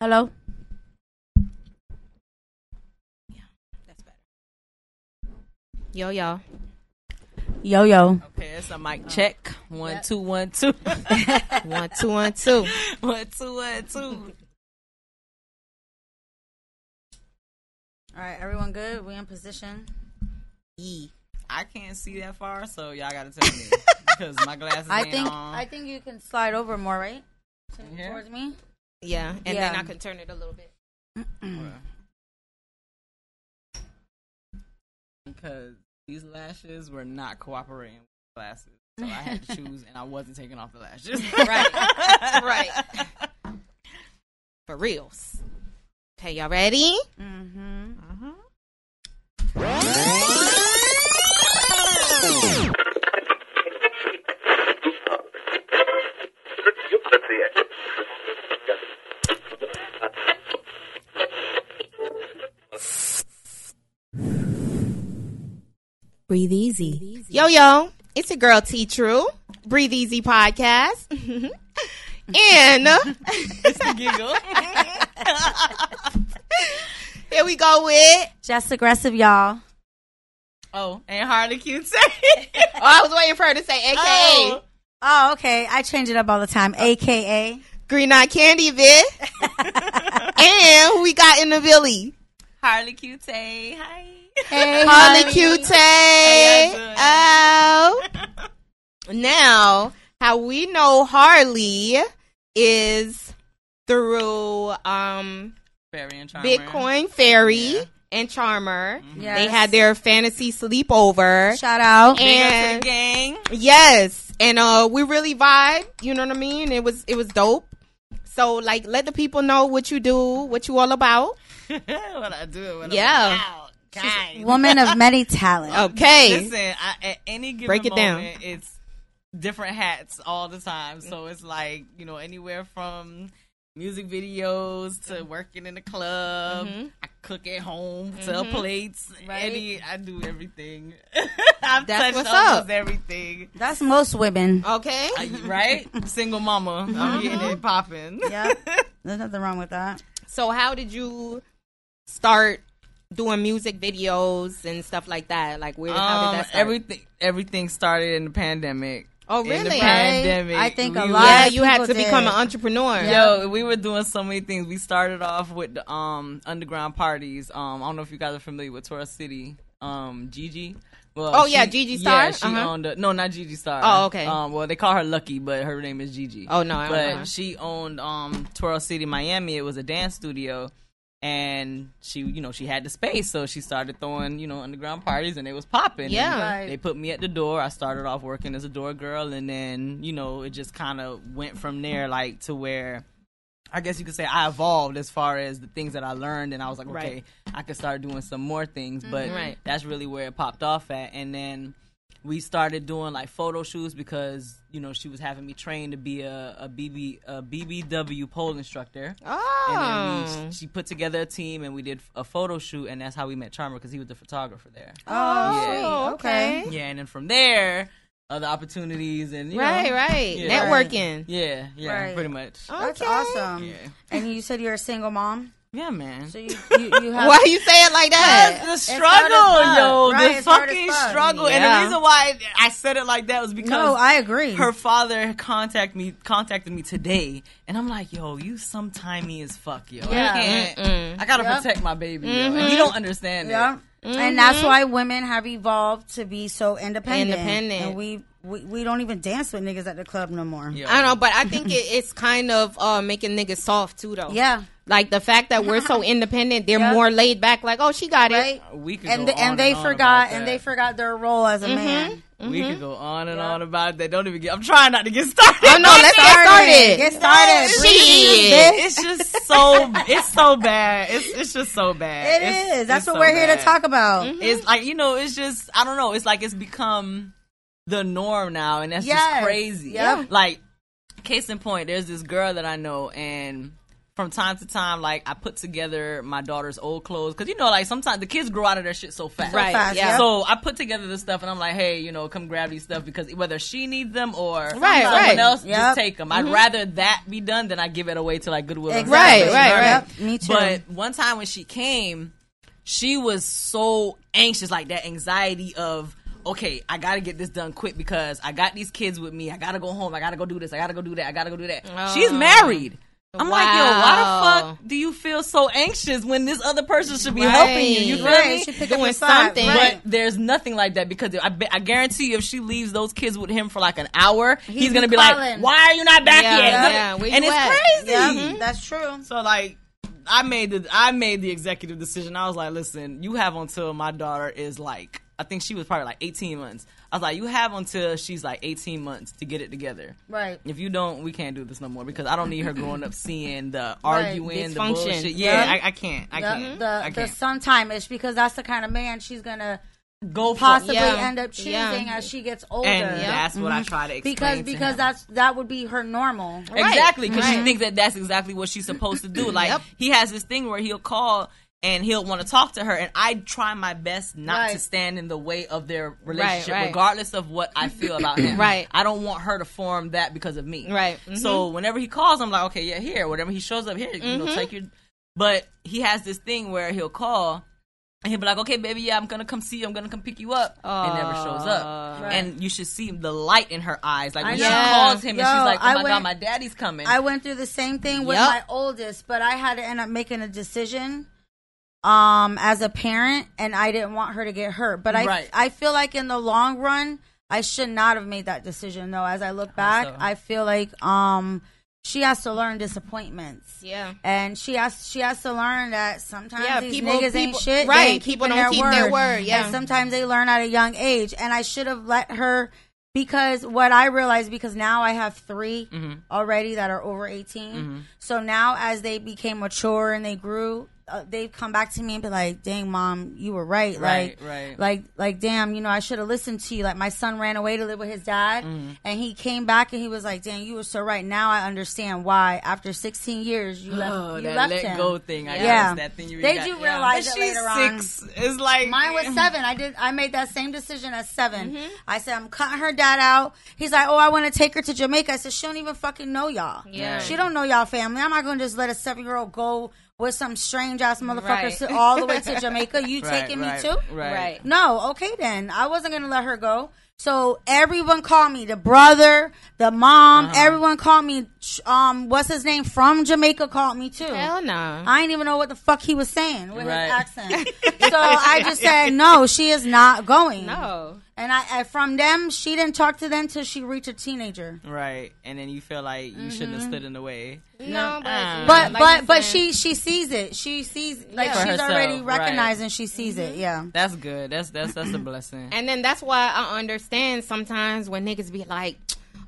Hello. Yeah, that's better. Yo, yo. Yo yo. Okay, it's a mic check. One, two, one, two. One, two, one, two. one, two, one, two. All right, everyone good? We in position? Yee. I can't see that far, so y'all gotta tell me because my glasses are I think on. I think you can slide over more, right? Towards me. Yeah, and Yeah. then I can turn it a little bit. because these lashes were not cooperating with glasses, so I had to choose, and I wasn't taking off the lashes. Right. right. For reals. Okay, y'all ready? Mm-hmm. Breathe easy. Yo, yo. It's your girl T True. Breathe Easy Podcast. and Just a giggle. here we go with. Just aggressive, y'all. oh, and Harley Q Oh, I was waiting for her to say AKA. Oh. Oh, okay. I change it up all the time. AKA. Green Eye Candy Bit. and who we got in the Billy? Harley Q. Hi. Hey, Harley. Cute. Oh. Now, how we know Harley is through um Fairy and Charmer. Bitcoin Fairy Yeah. and Charmer. Yes. They had their fantasy sleepover. Shout out. Big to and the gang. yes, and uh we really vibe, you know what I mean? It was it was dope. So like let the people know what you do, what you all about. what I do. When Yeah. I'm out. Woman of many talents. Okay. Listen, I, at any given Break it down. moment, it's different hats all the time. So it's like you know anywhere from music videos to mm-hmm. working in the club. Mhm. I cook at home, sell mm-hmm. plates. Right. Any, I do everything. I've That's touched what's almost up. everything. That's most women. Okay. I- right? Single mama. I'm mm-hmm. getting it popping. Yep. There's nothing wrong with that. So how did you start doing music videos and stuff like that? Like where how Um, did that start? everything everything started in the pandemic. oh In really? the pandemic, I think a we lot yeah, of you had to people become an entrepreneur. Yo, we were doing so many things. We started off with the um underground parties. Um, I don't know if you guys are familiar with Torah City. Um, Gigi. Well, Oh, yeah, Gigi Star? Yeah, she Uh-huh. owned. The, no, not Gigi Star. Oh, okay. Um, well, they call her Lucky, but her name is Gigi. Oh, no, I don't but know her. she owned um Toro City, Miami. It was a dance studio. And she, you know, she had the space, so she started throwing, you know, underground parties, and it was popping. Yeah. Right. they put me at the door. I started off working as a door girl, and then, you know, it just kind of went from there, like to where I guess you could say I evolved as far as the things that I learned, and I was like, okay, Right. I could start doing some more things. But mm-hmm. Right. that's really where it popped off at. And then we started doing like photo shoots because you know she was having me train to be a, a BB a BBW pole instructor. Oh. And then we, oh. she put together a team, and we did a photo shoot, and that's how we met Charmer because he was the photographer there. Oh, oh Yeah. Oh, okay. Yeah, and then from there, other opportunities and you Right, know, right. Yeah. Networking. Yeah, yeah, Right. pretty much. That's awesome. Yeah, And you said you're a single mom, yeah, man. so you you, you have. Why you say it like that? the struggle, fuck. yo, Right, the it's fucking fuck. struggle, and the reason why I said it like that was because no, I agree. her father contacted me contacted me today, and I'm like, yo, you some timey as fuck, yo. Yeah. I can't. Mm-mm. I gotta Yep. protect my baby, yo. and he don't understand yeah. it. And that's why women have evolved to be so independent. Independent. And we, we we don't even dance with niggas at the club no more. Yo. I don't know, but I think it, it's kind of uh, making niggas soft too, though. Yeah. Like the fact that we're so independent, they're Yeah. more laid back. Like, oh, she got it. We could And go the, and on they on forgot and they forgot their role as a mm-hmm. man. Mm-hmm. We could go on and Yeah. on about that. Don't even get. I'm trying not to get started. Oh no, let's get started. Get started. No, Breathe, It's just so. It's so bad. It's it's just so bad. It It's- is. That's it's what so we're here to talk about. Mm-hmm. It's like you know. It's just I don't know. It's like it's become the norm now, and that's Yes. just crazy. Yep. Like case in point, there's this girl that I know, and from time to time, like I put together my daughter's old clothes because you know, like sometimes the kids grow out of their shit so fast. Right, fast, yeah. yeah. So I put together this stuff, and I'm like, hey, you know, come grab these stuff because whether she needs them or Right, someone right. else, Yep. just take them. I'd mm-hmm. rather that be done than I give it away to like Goodwill. Exactly. Right, right, right. Yep, me too. but one time when she came, she was so anxious, like that anxiety of, okay, I gotta get this done quick because I got these kids with me. I gotta go home. I gotta go do this. I gotta go do that. I gotta go do that. She's oh. married. I'm like, yo, why the fuck do you feel so anxious when this other person should be Right. helping you? You feel Right, me? she pick up Doing the something. right. But there's nothing like that because I, bet, I guarantee you, if she leaves those kids with him for like an hour, he's, be gonna be like, "Why are you not back Yeah, yet?" yeah, where and it's at? crazy. Yeah, mm-hmm. that's true. So like I made the I made the executive decision. I was like, listen, you have until my daughter is like I think she was probably like 18 months. I was like, you have until she's like 18 months to get it together. Right. If you don't, we can't do this no more because I don't need her growing up seeing the Right. arguing, the bullshit. Yeah, Yeah. I, I can't. I The, can't. the, I the can't. sometime ish because that's the kind of man she's gonna Go possibly it. Yeah. end up choosing Yeah. as she gets older. And that's what I try to mm-hmm. explain because to because him. that's that would be her normal. Exactly, because she thinks that that's exactly what she's supposed to do. Like Yep. he has this thing where he'll call and he'll want to talk to her, and I try my best not Right. to stand in the way of their relationship, right. regardless of what I feel about him. Right. I don't want her to form that because of me. Right. Mhm. So whenever he calls, I'm like, okay, yeah, here. Whenever he shows up here, you Mm-hmm. know, take your. But he has this thing where he'll call. And he'll be like, okay, baby, yeah, I'm gonna come see you. I'm gonna come pick you up. and never shows up. Right. And you should see the light in her eyes. Like when she calls him and she's like, oh I my God, went- my daddy's coming. I went through the same thing with Yep. my oldest, but I had to end up making a decision um as a parent and I didn't want her to get hurt. But I Right. I feel like in the long run I should not have made that decision though. As I look back, so? I feel like um she has to learn disappointments. Yeah. And she has she has to learn that sometimes Yeah, these people- niggas ain't shit. Right, ain't people keeping don't keep their word, yeah. And sometimes they learn at a young age. And I should have let her because what I realized because now I have 3 Mm-hmm. already that are over 18. So now as they became mature and they grew, uh, they've come back to me and be like, "Dang, mom, you were right. Right, like, right. like, like, damn, you know, I should have listened to you. Like, my son ran away to live with his dad, Mm-hmm. and he came back and he was like, "Dang, you were so right. Now I understand why. After 16 years, you left. Oh, you that left let him. go thing. I Yeah. that thing you They got. do Yeah. realize But it she's later on. six. It's like Mine was seven. I did. I made that same decision at 7 Mm-hmm. I said I'm cutting her dad out. He's like, oh, I want to take her to Jamaica. I said she don't even fucking know y'all. Yeah. she don't know y'all family. I'm not gonna just let a seven year old go with some strange ass motherfucker Right. all the way to Jamaica. You Right, taking right, me too? Right. Right. No, okay then. I wasn't gonna let her go. So everyone called me, the brother, the mom, Uh-huh. everyone called me. Um, what's his name from Jamaica called me too. Hell no. I didn't even know what the fuck he was saying with his accent. so I just said, no, she is not going. no. And I, I from them, she didn't talk to them till she reached a teenager. Right. And then you feel like you shouldn't have stood in the way. No, but Uh, But like but you but she she sees it. She sees like Yeah. she's herself, already right. recognizing she sees it. Yeah. That's good. That's that's that's a blessing. And then that's why I understand sometimes when niggas be like,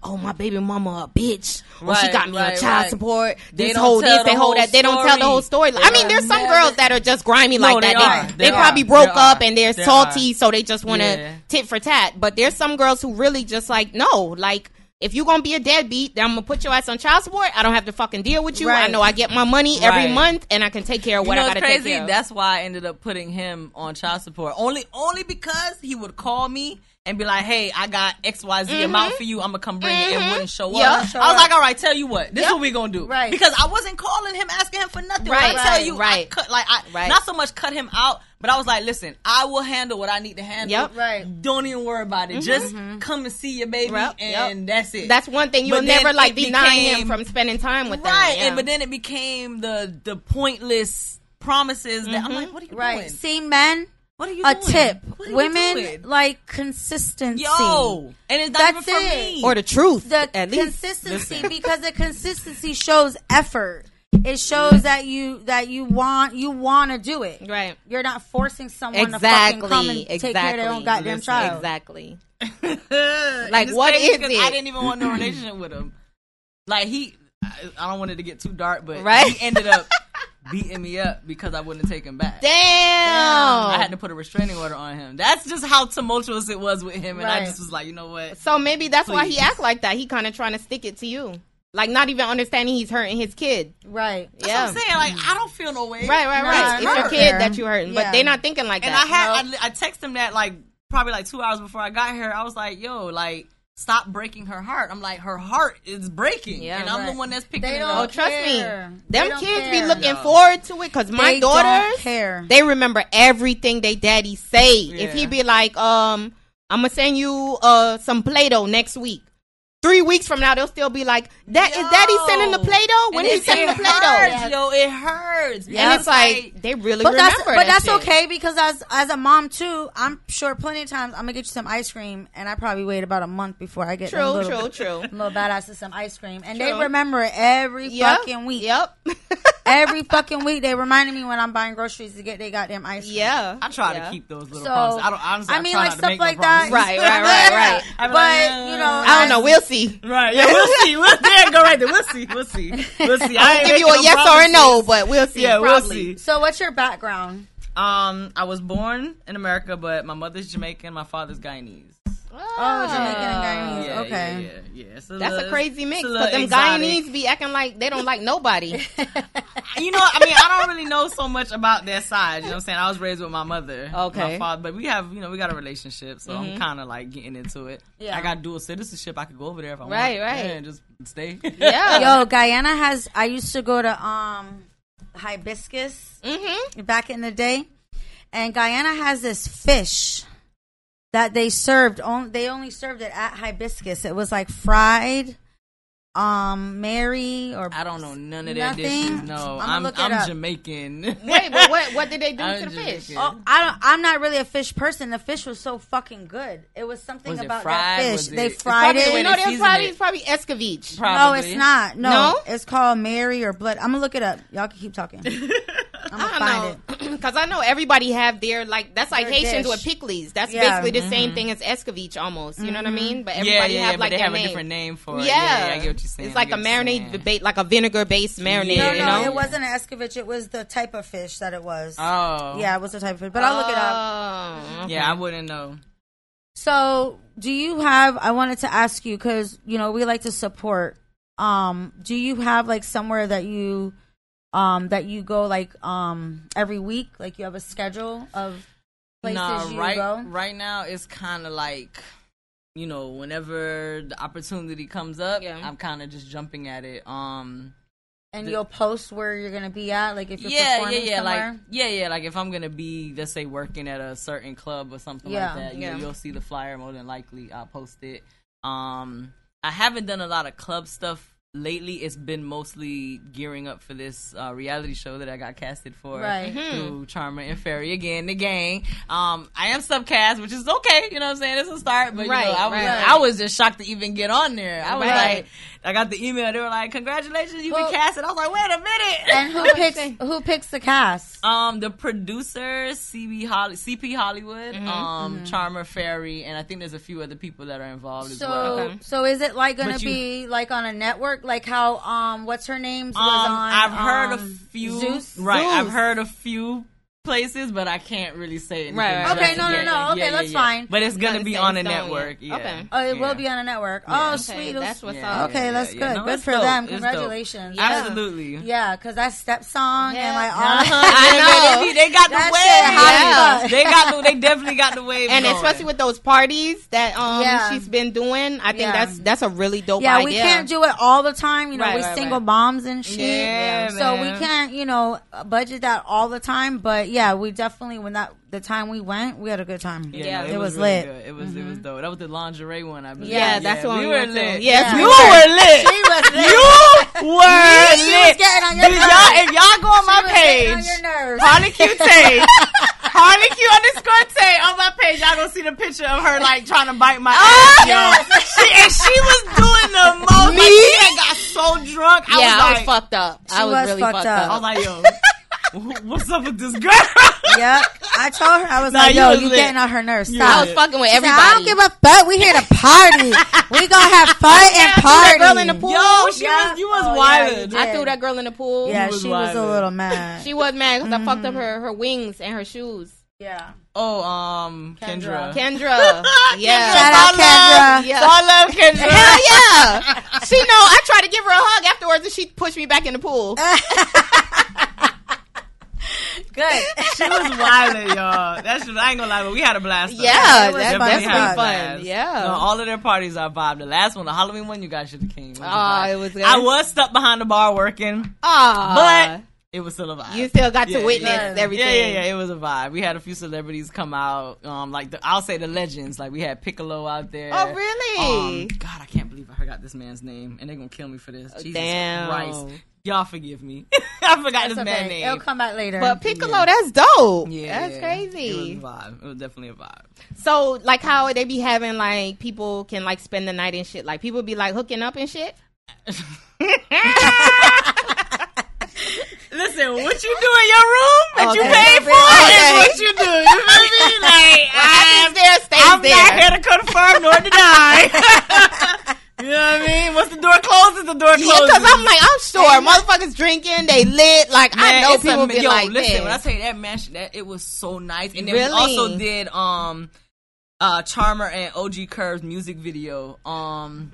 "Oh, my baby mama a bitch," or she got me right, on child right. support. They This whole this, they whole whole that. They don't tell the whole story. I mean, there's some girls that are just grimy No, like that. They, They they probably broke up are. and they're They salty, are. so they just want to Yeah. tit for tat. But there's some girls who really just like no, like. If you're gonna be a deadbeat, then I'm gonna put your ass on child support. I don't have to fucking deal with you. I know I get my money every Right. month, and I can take care of what you know I gotta crazy? take care of. That's why I ended up putting him on child support. Only only because he would call me and be like, "Hey, I got X Y Z mm-hmm. amount for you. I'm gonna come bring it," and mm-hmm. wouldn't show Yeah. up. Show I was like, "All right, tell you what, this Yep. is what we gonna do." Right. Because I wasn't calling him asking him for nothing. Right, I tell right, you, I right. cut like I Right. not so much cut him out, but I was like, "Listen, I will handle what I need to handle. Yep. Right. Don't even worry about it. Mm-hmm. Just come and see your baby, Yep, and that's it. That's one thing you'll never like it deny him from spending time with them. right. Yeah. And but then it became the the pointless promises that I'm like, "What are you Right. doing? See, men, What are you a doing? tip. Are you Women doing? like consistency. Yo, and it's not That's even for it. me. or the truth, the at least. consistency Listen. because the consistency shows effort. It shows that you that you want you want to do it. Right. You're not forcing someone Exactly. to fucking come and exactly. take care of their own goddamn Listen, child. Exactly. like Like, what is I didn't even want no relationship with him. Like he, I, I don't want it to get too dark, but Right. he ended up beating me up because I wouldn't take him back. Damn. I had to put a restraining order on him. That's just how tumultuous it was with him, and I just was like, you know what? so maybe that's why he Please. act like that. He kind of trying to stick it to you. like not even understanding he's hurting his kid. Right. That's yeah, what I'm saying. Like, I don't feel no way. right, right, Nah, right. it's It's your kid that you hurting, Yeah. but they're not thinking like And that. I had, I, I texted him that like probably like two hours before I got here. I was like, yo, like, stop breaking her heart. I'm like, her heart is breaking. Yeah, and I'm right. the one that's picking They it don't oh, up. trust care. me, them kids care. be looking No. forward to it because my They daughters, care. they remember everything they daddy say. Yeah. If he be like, um, I'm gonna send you uh some Play-Doh next week. Three weeks from now, they'll still be like, "That is daddy sending the Play-Doh? When And he's sending the Play-Doh?" hurts, yo, it hurts. And it's like they really But remember that's but that that's shit. okay because as as a mom too, I'm sure plenty of times I'm gonna get you some ice cream, and I probably wait about a month before I get them True, little, true, true. little badasses some ice cream, and True. they remember it every Yep, fucking week. Yep. Every fucking week, they reminded me when I'm buying groceries to get they goddamn ice cream. yeah. I try Yeah. to keep those little So, promises. I don't honestly. I mean, try like not stuff make no like that. Right, right, right, right. But like, you know, I don't know. We'll see. Right. Yeah, we'll see. We'll there go right there. We'll see. We'll see. We'll see. I I'll ain't give you making a yes or a no, but we'll see. Yeah, we'll see. So, what's your background? Um, I was born in America, but my mother's Jamaican, my father's Guyanese. Oh, Jamaican and Guyanese. Yeah, okay. yeah, yeah, yeah. It's a That's little- a crazy mix. it's a Because little them exotic. Guyanese be acting like they don't like nobody. You know, I mean, I don't really know so much about their side. You know what I'm saying? I was raised with my mother, Okay. Mm-hmm. my father, but we have, you know, we got a relationship, so I'm kind of like getting into it. Yeah. I got dual citizenship. I could go over there if I Right, want. Right, right. Yeah, and just stay. yeah. Yo, Guyana has. I used to go to um hibiscus Mm-hmm. back in the day, and Guyana has this fish that they served. On, they only served it at hibiscus. It was like fried, um, Mary or I don't know none of that dishes. No, I'ma I'm I'm. Jamaican. Wait, but what what did they do I'm to the fish? Oh, I don't. I'm not really a fish person. The fish was so fucking good. It was something Was about fried? that fish. Was They it- fried It's it. probably you know, they there's season probably it. it's probably escovitch. No, it's not. No, No? it's called Mary or blood. I'm gonna look it up. Y'all can keep talking. I'm gonna I don't it. know, because I know everybody have their like that's like Their Haitians dish. with pickles. That's Yeah. Mm-hmm. basically the same thing as escovitch almost. You know what I mean? But everybody yeah, have yeah, like they their have name. a different name for it. Yeah. Yeah, yeah, I get what you're saying. It's like I a get what you're marinade, saying. ba- like a vinegar based marinade. No, you no, know? it wasn't an escovitch. It was the type of fish that it was. Oh, Yeah, it was the type of fish. But I'll look it up. Oh, okay. Yeah, I wouldn't know. So, do you have? I wanted to ask you because you know we like to support. Um, do you have like somewhere that you, um, that you go like um every week? Like you have a schedule of places Nah, you right, go. right now it's kind of like, you know, whenever the opportunity comes up, Yeah. I'm kind of just jumping at it. Um, And the- you'll post where you're gonna be at, like if you're yeah, yeah, performing yeah, somewhere. like yeah, yeah, like if I'm gonna be, let's say, working at a certain club or something Yeah, like that, you yeah. you'll see the flyer more than likely. I'll post it. Um, I haven't done a lot of club stuff lately. It's been mostly gearing up for this uh, reality show that I got casted for. Right. Through Charmer and Fairy again, the gang. Um, I am subcast, which is okay. You know what I'm saying? It's a start, but you Right, know, I was right. I was just shocked to even get on there. I was Right. like, I got the email. They were like, "Congratulations, you've Well- been casted." I was like, "Wait a minute." And who picks who picks the cast? Um, the producer, CB Holly, CP Hollywood, Mm-hmm, um, Charmer Fairy, and I think there's a few other people that are involved as So, well. Okay. so is it like gonna you- be like on a network, like how um, what's her name was Um, on? I've heard a um, few, Zeus. right? Zeus. I've heard a few places, but I can't really say anything. Right, right, Okay, no, no, no. Yeah, Okay, yeah, that's yeah. fine. But it's gonna be on a network. Yeah. Okay. Oh, it Yeah. will be on a network. Yeah. Oh, Okay, sweet. that's what's Yeah, up. Okay, that's yeah, good. no, good for dope. them. It's. Congratulations. Yeah. Absolutely. Yeah, because that step song Yeah. and like all Uh-huh. I I know. They, they got the That wave. shit Yeah. They got the, they definitely got the wave. and especially with those parties that um she's been doing, I think that's that's a really dope Yeah, we can't do it all the time. You know, we single right. moms and shit. So we can't, you know, budget that all the time. But yeah, we definitely when that the time we went, we had a good time. Yeah, Yeah, no, it, was, really lit. Good. It was it was mm-hmm. dope. That was the lingerie one, I believe. Yeah, that's the one we we were went lit. Yes, we you were. were lit. She was lit. You were She was lit. getting on your Did nerves. y'all, if y'all go on my She was getting on page, your nerves. Harley Q Tay, Harley Q underscore Tay on my page, y'all gonna see the picture of her like trying to bite my oh, ass, yo. She, and she was doing the most. Like, she had got so drunk. I yeah, was I was fucked up. I was, was really fucked fucked up. up. I was like, yo, what's up with this girl? Yep. I told her I was Nah, like, "Yo, was you lit. getting on her nerves? Yeah. Stop." I was fucking with She said, everybody. I don't give a fuck. We here to party. we gonna have fun and Yeah, party. that girl in the pool. Yo, she Yeah. was, you was Oh, yeah, wild. you. I threw that girl in the pool. Yeah, was she was a little mad. She was mad because I fucked Mm-hmm. up her, her wings and her shoes. yeah. Oh, um, Kendra. Kendra. Kendra. yeah. Shout out Kendra. Yeah. I love Kendra. Hell yeah. she know I tried to give her a hug afterwards, and she pushed me back in the pool. Good. She was wilding, y'all. That's just, I ain't gonna lie, but we had a blast. though. Yeah, it was that, fun that's as pretty fuck. fun. Yeah. No, all of their parties are vibe. The last one, the Halloween one, you guys should have came. It Oh, it was good? I was stuck behind the bar working, Aw. but it was still a vibe. you still got to witness yeah. everything. Yeah, yeah, yeah. It was a vibe. We had a few celebrities come out. Um, like the, I'll say the legends. Like we had Piccolo out there. Oh, really? Um, God, I can't believe I forgot this man's name, and they're gonna kill me for this. Jesus damn. Christ, y'all forgive me. I forgot That's this man's okay. name. It'll come back later. But Piccolo, Yeah. that's dope. yeah, that's crazy. It was a vibe. It was definitely a vibe. So, like, how they be having like people can like spend the night and shit. Like, people be like hooking up and shit. Listen, what you do in your room that you Okay. pay for Okay. is what you do. You feel me? Like I'm, Happens there, I'm there. not here to confirm nor deny. You know what I mean? Once the door closes, the door Yeah, closes. because I'm like, I'm sure motherfuckers drinking, they lit. Like, I know a- people be yo, like, listen, this. when I tell you that mansion, that it was so nice, and then Really? we also did um, uh, Charmer and OG Curve's music video. Um,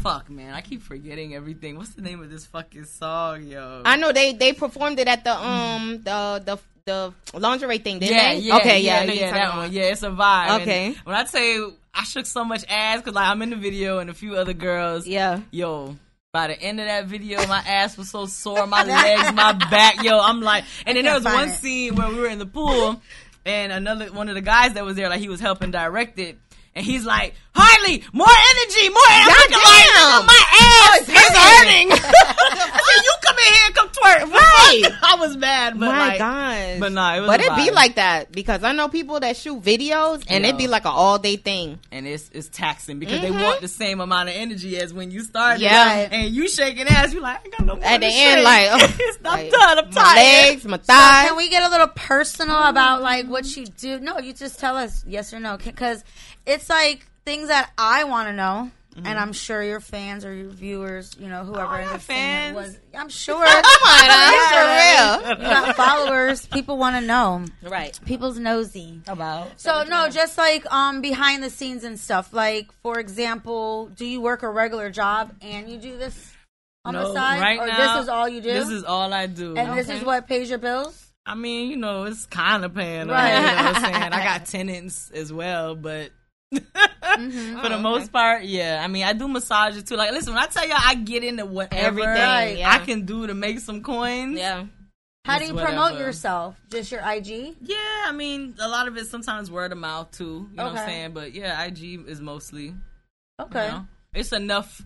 fuck, man, I keep forgetting everything. What's the name of this fucking song, yo? I know they they performed it at the um the the the lingerie thing, didn't yeah, they? yeah, okay, yeah, yeah, yeah, that one. Yeah, it's a vibe. And Okay. when I say I shook so much ass because like I'm in the video and a few other girls. Yeah. Yo, by the end of that video, my ass was so sore, my legs, my back, yo. I'm like, and then there was one it. scene where we were in the pool, and another one of the guys that was there, like he was helping direct it. And he's like, Harley, more energy, more energy. I'm looking Goddamn. like, my ass it's is hurting. you come in here and come twerk. Right. I was mad, but My like, God. but nah, it was But a it be like that because I know people that shoot videos and it Yo. be like an all day thing. and it's it's taxing because they want the same amount of energy as when you started. Mm-hmm. Yeah. and you shaking ass, you like, I ain't got no more At to the end, shake. like, oh, I'm like, done. I'm my tired. legs, my thighs. Can we get a little personal about like what you do? No, you just tell us yes or no because it's like things that I want to know, and I'm sure your fans or your viewers, you know, whoever Oh, in the fans. was, I'm sure. Come on, Yeah. uh, you got followers. People want to know. Right. People's nosy. About So no, just like um behind the scenes and stuff. Like for example, do you work a regular job and you do this on no, the side, right or now, this is all you do? This is all I do. and this is what pays your bills. I mean, you know, it's kind of paying. Right. Right. You know what I'm saying? I got tenants as well, but. Mm-hmm. For the Oh, most part, yeah. I mean, I do massages too. Like, listen, when I tell y'all I get into whatever Everything, yeah. I can do to make some coins, Yeah. How do It's you promote yourself? Just your IG? Yeah, I mean, a lot of it sometimes word of mouth too. You know what I'm saying? But yeah, IG is mostly. Okay. You know? It's enough.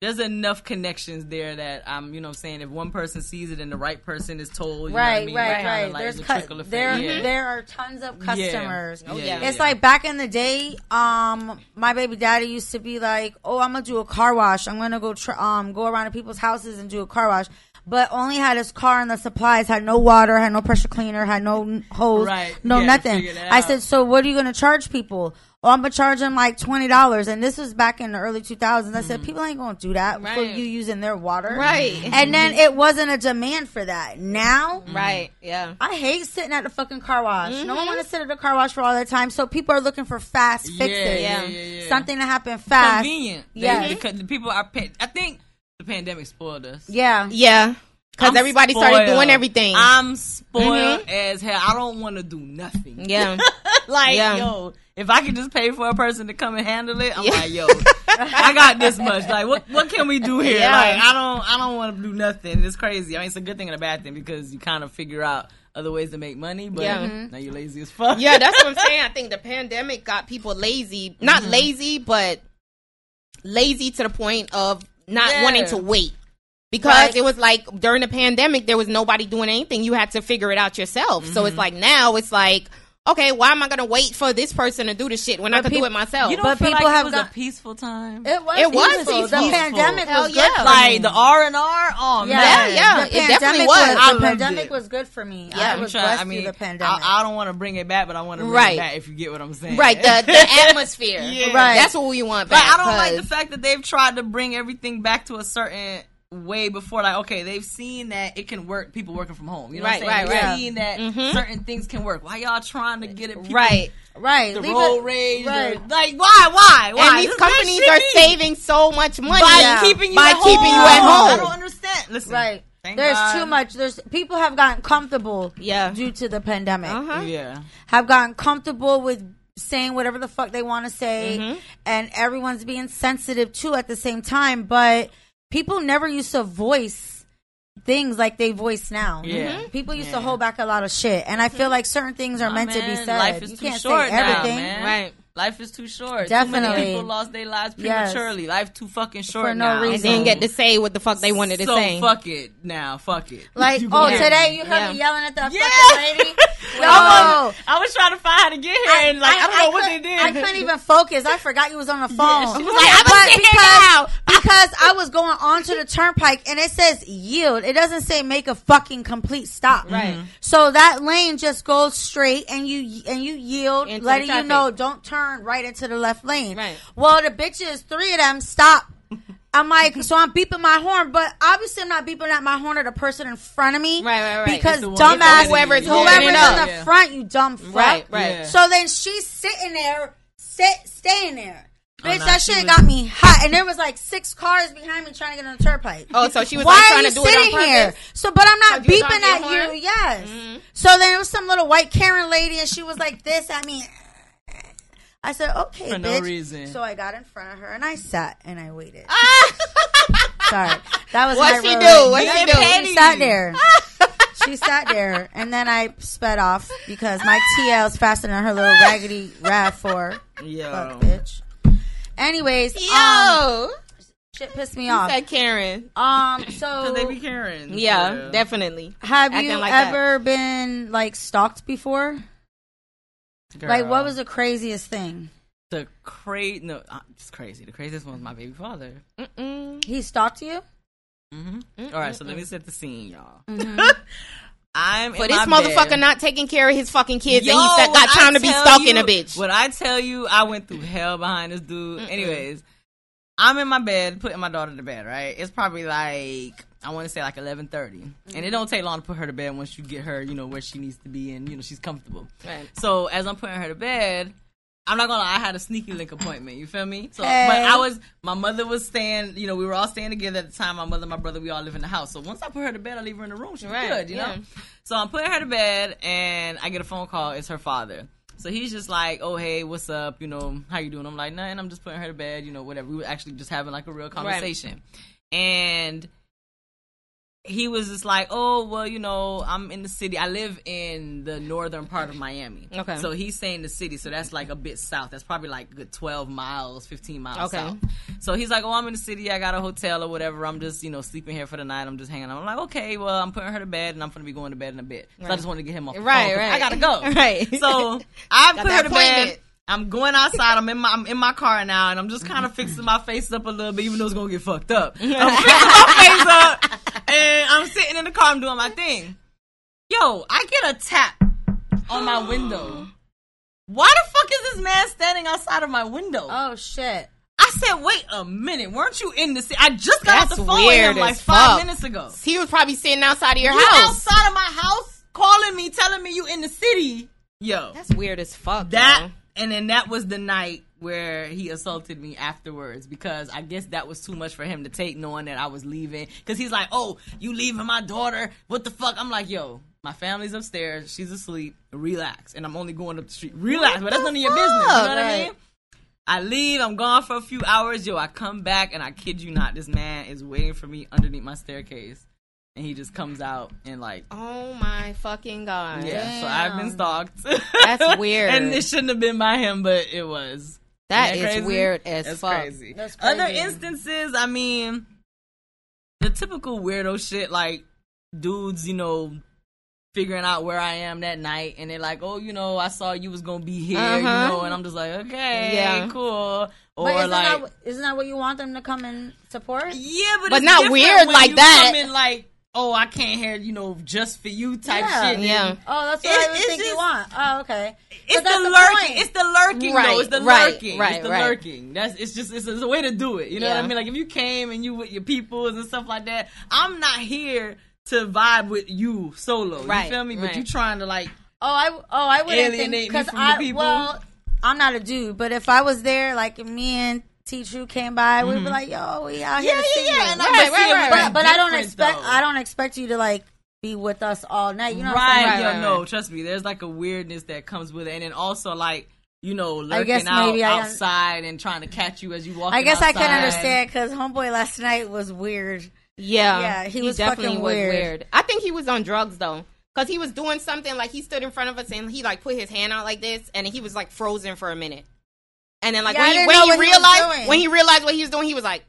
There's enough connections there that I'm, you know, what I'm saying if one person sees it and the right person is told, you know what I Right, mean? right, right. like There's the cu- trickle effect. there yeah. there are tons of customers. Oh, yeah, yeah. It's yeah. like back in the day, um, my baby daddy used to be like, "Oh, I'm gonna do a car wash. I'm gonna go tr- um go around to people's houses and do a car wash." But only had his car and the supplies, had no water, had no pressure cleaner, had no hose, Right. no nothing. I out. said, "So what are you gonna charge people?" Oh, I'm gonna charge them like twenty dollars, and this was back in the early 2000s. I Mm-hmm. said, "People ain't gonna do that for you using their water, Right. And then mm-hmm. it wasn't a demand for that. Now, mm-hmm. Right. Yeah. I hate sitting at the fucking car wash. No one mm-hmm. want to sit at the car wash for all the time. So people are looking for fast fixes. yeah, yeah, yeah. Something to happen fast. convenient. They- Yes. because the people are. pa- I think the pandemic spoiled us. Yeah. Yeah. Because I'm everybody started doing everything. I'm spoiled as hell. I don't want to do nothing. yeah. like Yeah. yo, if I could just pay for a person to come and handle it, I'm Yeah. like, yo, I got this much. Like, what what can we do here? Yeah. Like, I don't I don't want to do nothing. It's crazy. I mean, it's a good thing and a bad thing because you kind of figure out other ways to make money. But Yeah. Mm-hmm. now you're lazy as fuck. Yeah, that's what I'm saying. I think the pandemic got people lazy. Not Mm-hmm. lazy, but lazy to the point of not Yeah. wanting to wait. Because Right. it was like during the pandemic, there was nobody doing anything. You had to figure it out yourself. So Mm-hmm. it's like now it's like, okay, why am I going to wait for this person to do the shit when I But could do it myself? You don't But feel people like have it was got- a peaceful time. It was. It was peaceful. peaceful. The pandemic Hell was yeah. good for like me. the R and R. Oh yeah, man, yeah, yeah. The it definitely pandemic was. The loved pandemic it. was good for me. Yeah, I I'm was trying- blessed I mean, the pandemic. I, I don't want to bring it back, but I want to bring Right. it back. If you get what I'm saying, right, the, the atmosphere. Yeah. Right. That's what we want Like back. I don't like the fact that they've tried to bring everything back to a certain way before. Like, okay, they've seen that it can work. People working from home. You know Right, what I'm saying? right, They've right. Seen that Mhm. certain things can work. Why y'all trying to get it? People, Right. Right. The leave road it- rage. or- Right. like, why? Why? Why? And these This companies shitty. are saving so much money by Yeah. keeping you by at keeping home. you at I don't understand. Listen, Right. Thank There's God. too much. There's people have gotten comfortable. Yeah. Due to the pandemic, Uh-huh. Yeah. have gotten comfortable with saying whatever the fuck they want to say, Mhm. and everyone's being sensitive too at the same time. But people never used to voice things like they voice now. Yeah. Mm-hmm. Mhm. People used Yeah. to hold back a lot of shit, and I feel like certain things are Nah, meant to be said. Life is you too can't short say now, man. Right. Life is too short. Too many Definitely. people lost their lives Yes. prematurely. Life too fucking short For no now. reason. and then get to say what the fuck they wanted to say. fuck it now. Fuck it. Like, oh, go today you heard Yeah. me yelling at the Yeah. fucking lady. Yo, I was, I was trying to find how to get here, and like I, don't know what they couldn't- did. I couldn't even focus. I forgot you was on the phone. she was like, "I'ma But because, now." because I was going onto the turnpike and it says yield. It doesn't say make a fucking complete stop. Right. Mhm. So that lane just goes straight and you and you yield, Into the letting you know don't turn right into the left lane. Right. Well, the bitches, three of them, stop. I'm like, so I'm beeping my horn, but obviously I'm not beeping at my horn at the person in front of me. Right, right, right. Because It's the dumbass, it's whoever's whoever's holding in the Yeah. front, you dumb fuck. Right, right. Yeah. So then she's sitting there, sit, staying there. Oh, Bitch, that shit was- on me hot, and there was like six cars behind me trying to get on the turnpike. Oh, so she was Why like are trying you to do it sitting on here? purpose? So, but I'm not So beeping on at horn? you. Yes. Mhm. So then it was some little white Karen lady, and she was like this at me. I said, "Okay, For no bitch." reason. So I got in front of her and I sat and I waited. Ah! Sorry, that was What she do? What she do? She sat there. she sat there, and then I sped off because my TL's faster than her little raggedy Rav Four. Yo. Fuck, bitch. Anyways, um, Yo, shit pissed me you off. said Karen. Um, so they be Karen. Yeah, definitely. have acting you like that. ever been like stalked before? Like, what was the craziest thing? the crazy? No, uh, it's crazy. The craziest one was my baby father. Mm-mm. He stalked you? hmm Mm, All right, so let me set the scene, y'all. Mm-hmm. I'm For in this my motherfucker bed. not taking care of his fucking kids, Yo, and he said, got time I to be tell stalking you- a bitch. When I tell you, I went through hell behind this dude. Anyways, I'm in my bed putting my daughter to bed. Right? It's probably like I want to say like 11:30, Mm-hmm. and it don't take long to put her to bed once you get her, you know, where she needs to be and you know she's comfortable. Right. So as I'm putting her to bed. I'm not gonna lie, I had a sneaky link appointment. You feel me? So, Hey. but I was, my mother was staying. You know, we were all staying together at the time. My mother, my brother, we all live in the house. So once I put her to bed, I leave her in the room. She's Right, good, you yeah. know. So I'm putting her to bed, and I get a phone call. It's her father. So he's just like, "Oh hey, what's up? You know, how you doing?" I'm like, "Nothing. I'm just putting her to bed. You know, whatever." We were actually just having like a real conversation, and he was just like, "Oh well, you know, I'm in the city. I live in the northern part of Miami. Okay. So he's saying the city, so that's like a bit south. That's probably like a good 12 miles, 15 miles Okay. south. So he's like, "Oh, I'm in the city. I got a hotel or whatever. I'm just, you know, sleeping here for the night. I'm just hanging out." I'm like, "Okay, well, I'm putting her to bed, and I'm gonna be going to bed in a bit." So I just wanted to get him off. The Right, right. I gotta go. Right. So I Got put her to bed. Appointment. I'm going outside. I'm in my I'm in my car now, and I'm just kind of fixing my face up a little bit, even though it's gonna get fucked up. I'm fixing my face up, and I'm sitting in the car. I'm doing my thing. Yo, I get a tap on my window. Why the fuck is this man standing outside of my window? Oh shit! I said, wait a minute, weren't you in the city? I just got off the phone with weird him like five fuck. minutes ago. He was probably sitting outside of your You house. outside of my house, calling me, telling me you in the city. Yo, That's weird as fuck. that yo. And then that was the night where he assaulted me afterwards because I guess that was too much for him to take knowing that I was leaving. Because he's like oh you leaving my daughter? What the fuck? I'm like yo my family's upstairs. She's asleep. Relax. And I'm only going up the street. Relax but that's none of your business. You know what I mean? I leave. I'm gone for a few hours. Yo I come back and I kid you not this man is waiting for me underneath my staircase and he just comes out and like Oh my fucking god. yeah, so I've been stalked. That's weird. and it shouldn't have been by him, but it was. That Isn't is crazy? weird as That's fuck. Crazy. That's crazy. Other instances, I mean, the typical weirdo shit, like dudes, you know, figuring out where I am that night, and they're like, "Oh, you know, I saw you was gonna be here," Uh-huh. you know, and I'm just like, "Okay, Yeah. cool." Or But isn't, like, that, what- isn't that what you want them to come and support? yeah, but, But it's not weird when like you that. Come in like, oh, I can't here, you know, just for you type Yeah. shit. Yeah. Oh, that's what It's- I would it's think you want. Oh, okay. It's the, the lurking. point. It's the lurking, Right, though. It's the right, lurking. right, it's the right. lurking. That's it's just it's, it's a way to do it. You know what I mean? Like if you came and you with your peoples and stuff like that, I'm not here to vibe with you solo. Right, You feel me? But you trying to like Oh, I oh I wouldn't Alienate me think because from the I people? well I'm not a dude, but if I was there, like if me and T True came by, we'd be like, "Yo, we out here Mm-hmm. Yeah, yeah, yeah, you." and Right, but right, right. But, but I don't expect though. I don't expect you to like be with us all night. You know, what I'm right, saying? right, no, right. trust me. There's like a weirdness that comes with it, and then also like you know lurking out outside and trying to catch you as you walk. I guess I can understand because homeboy last night was weird. Yeah, Yeah, he was definitely was weird. weird. I think he was on drugs though, because he was doing something like he stood in front of us and he like put his hand out like this, and he was like frozen for a minute. And then like Yeah, when he when he what he realized when he realized what he was doing, he was like,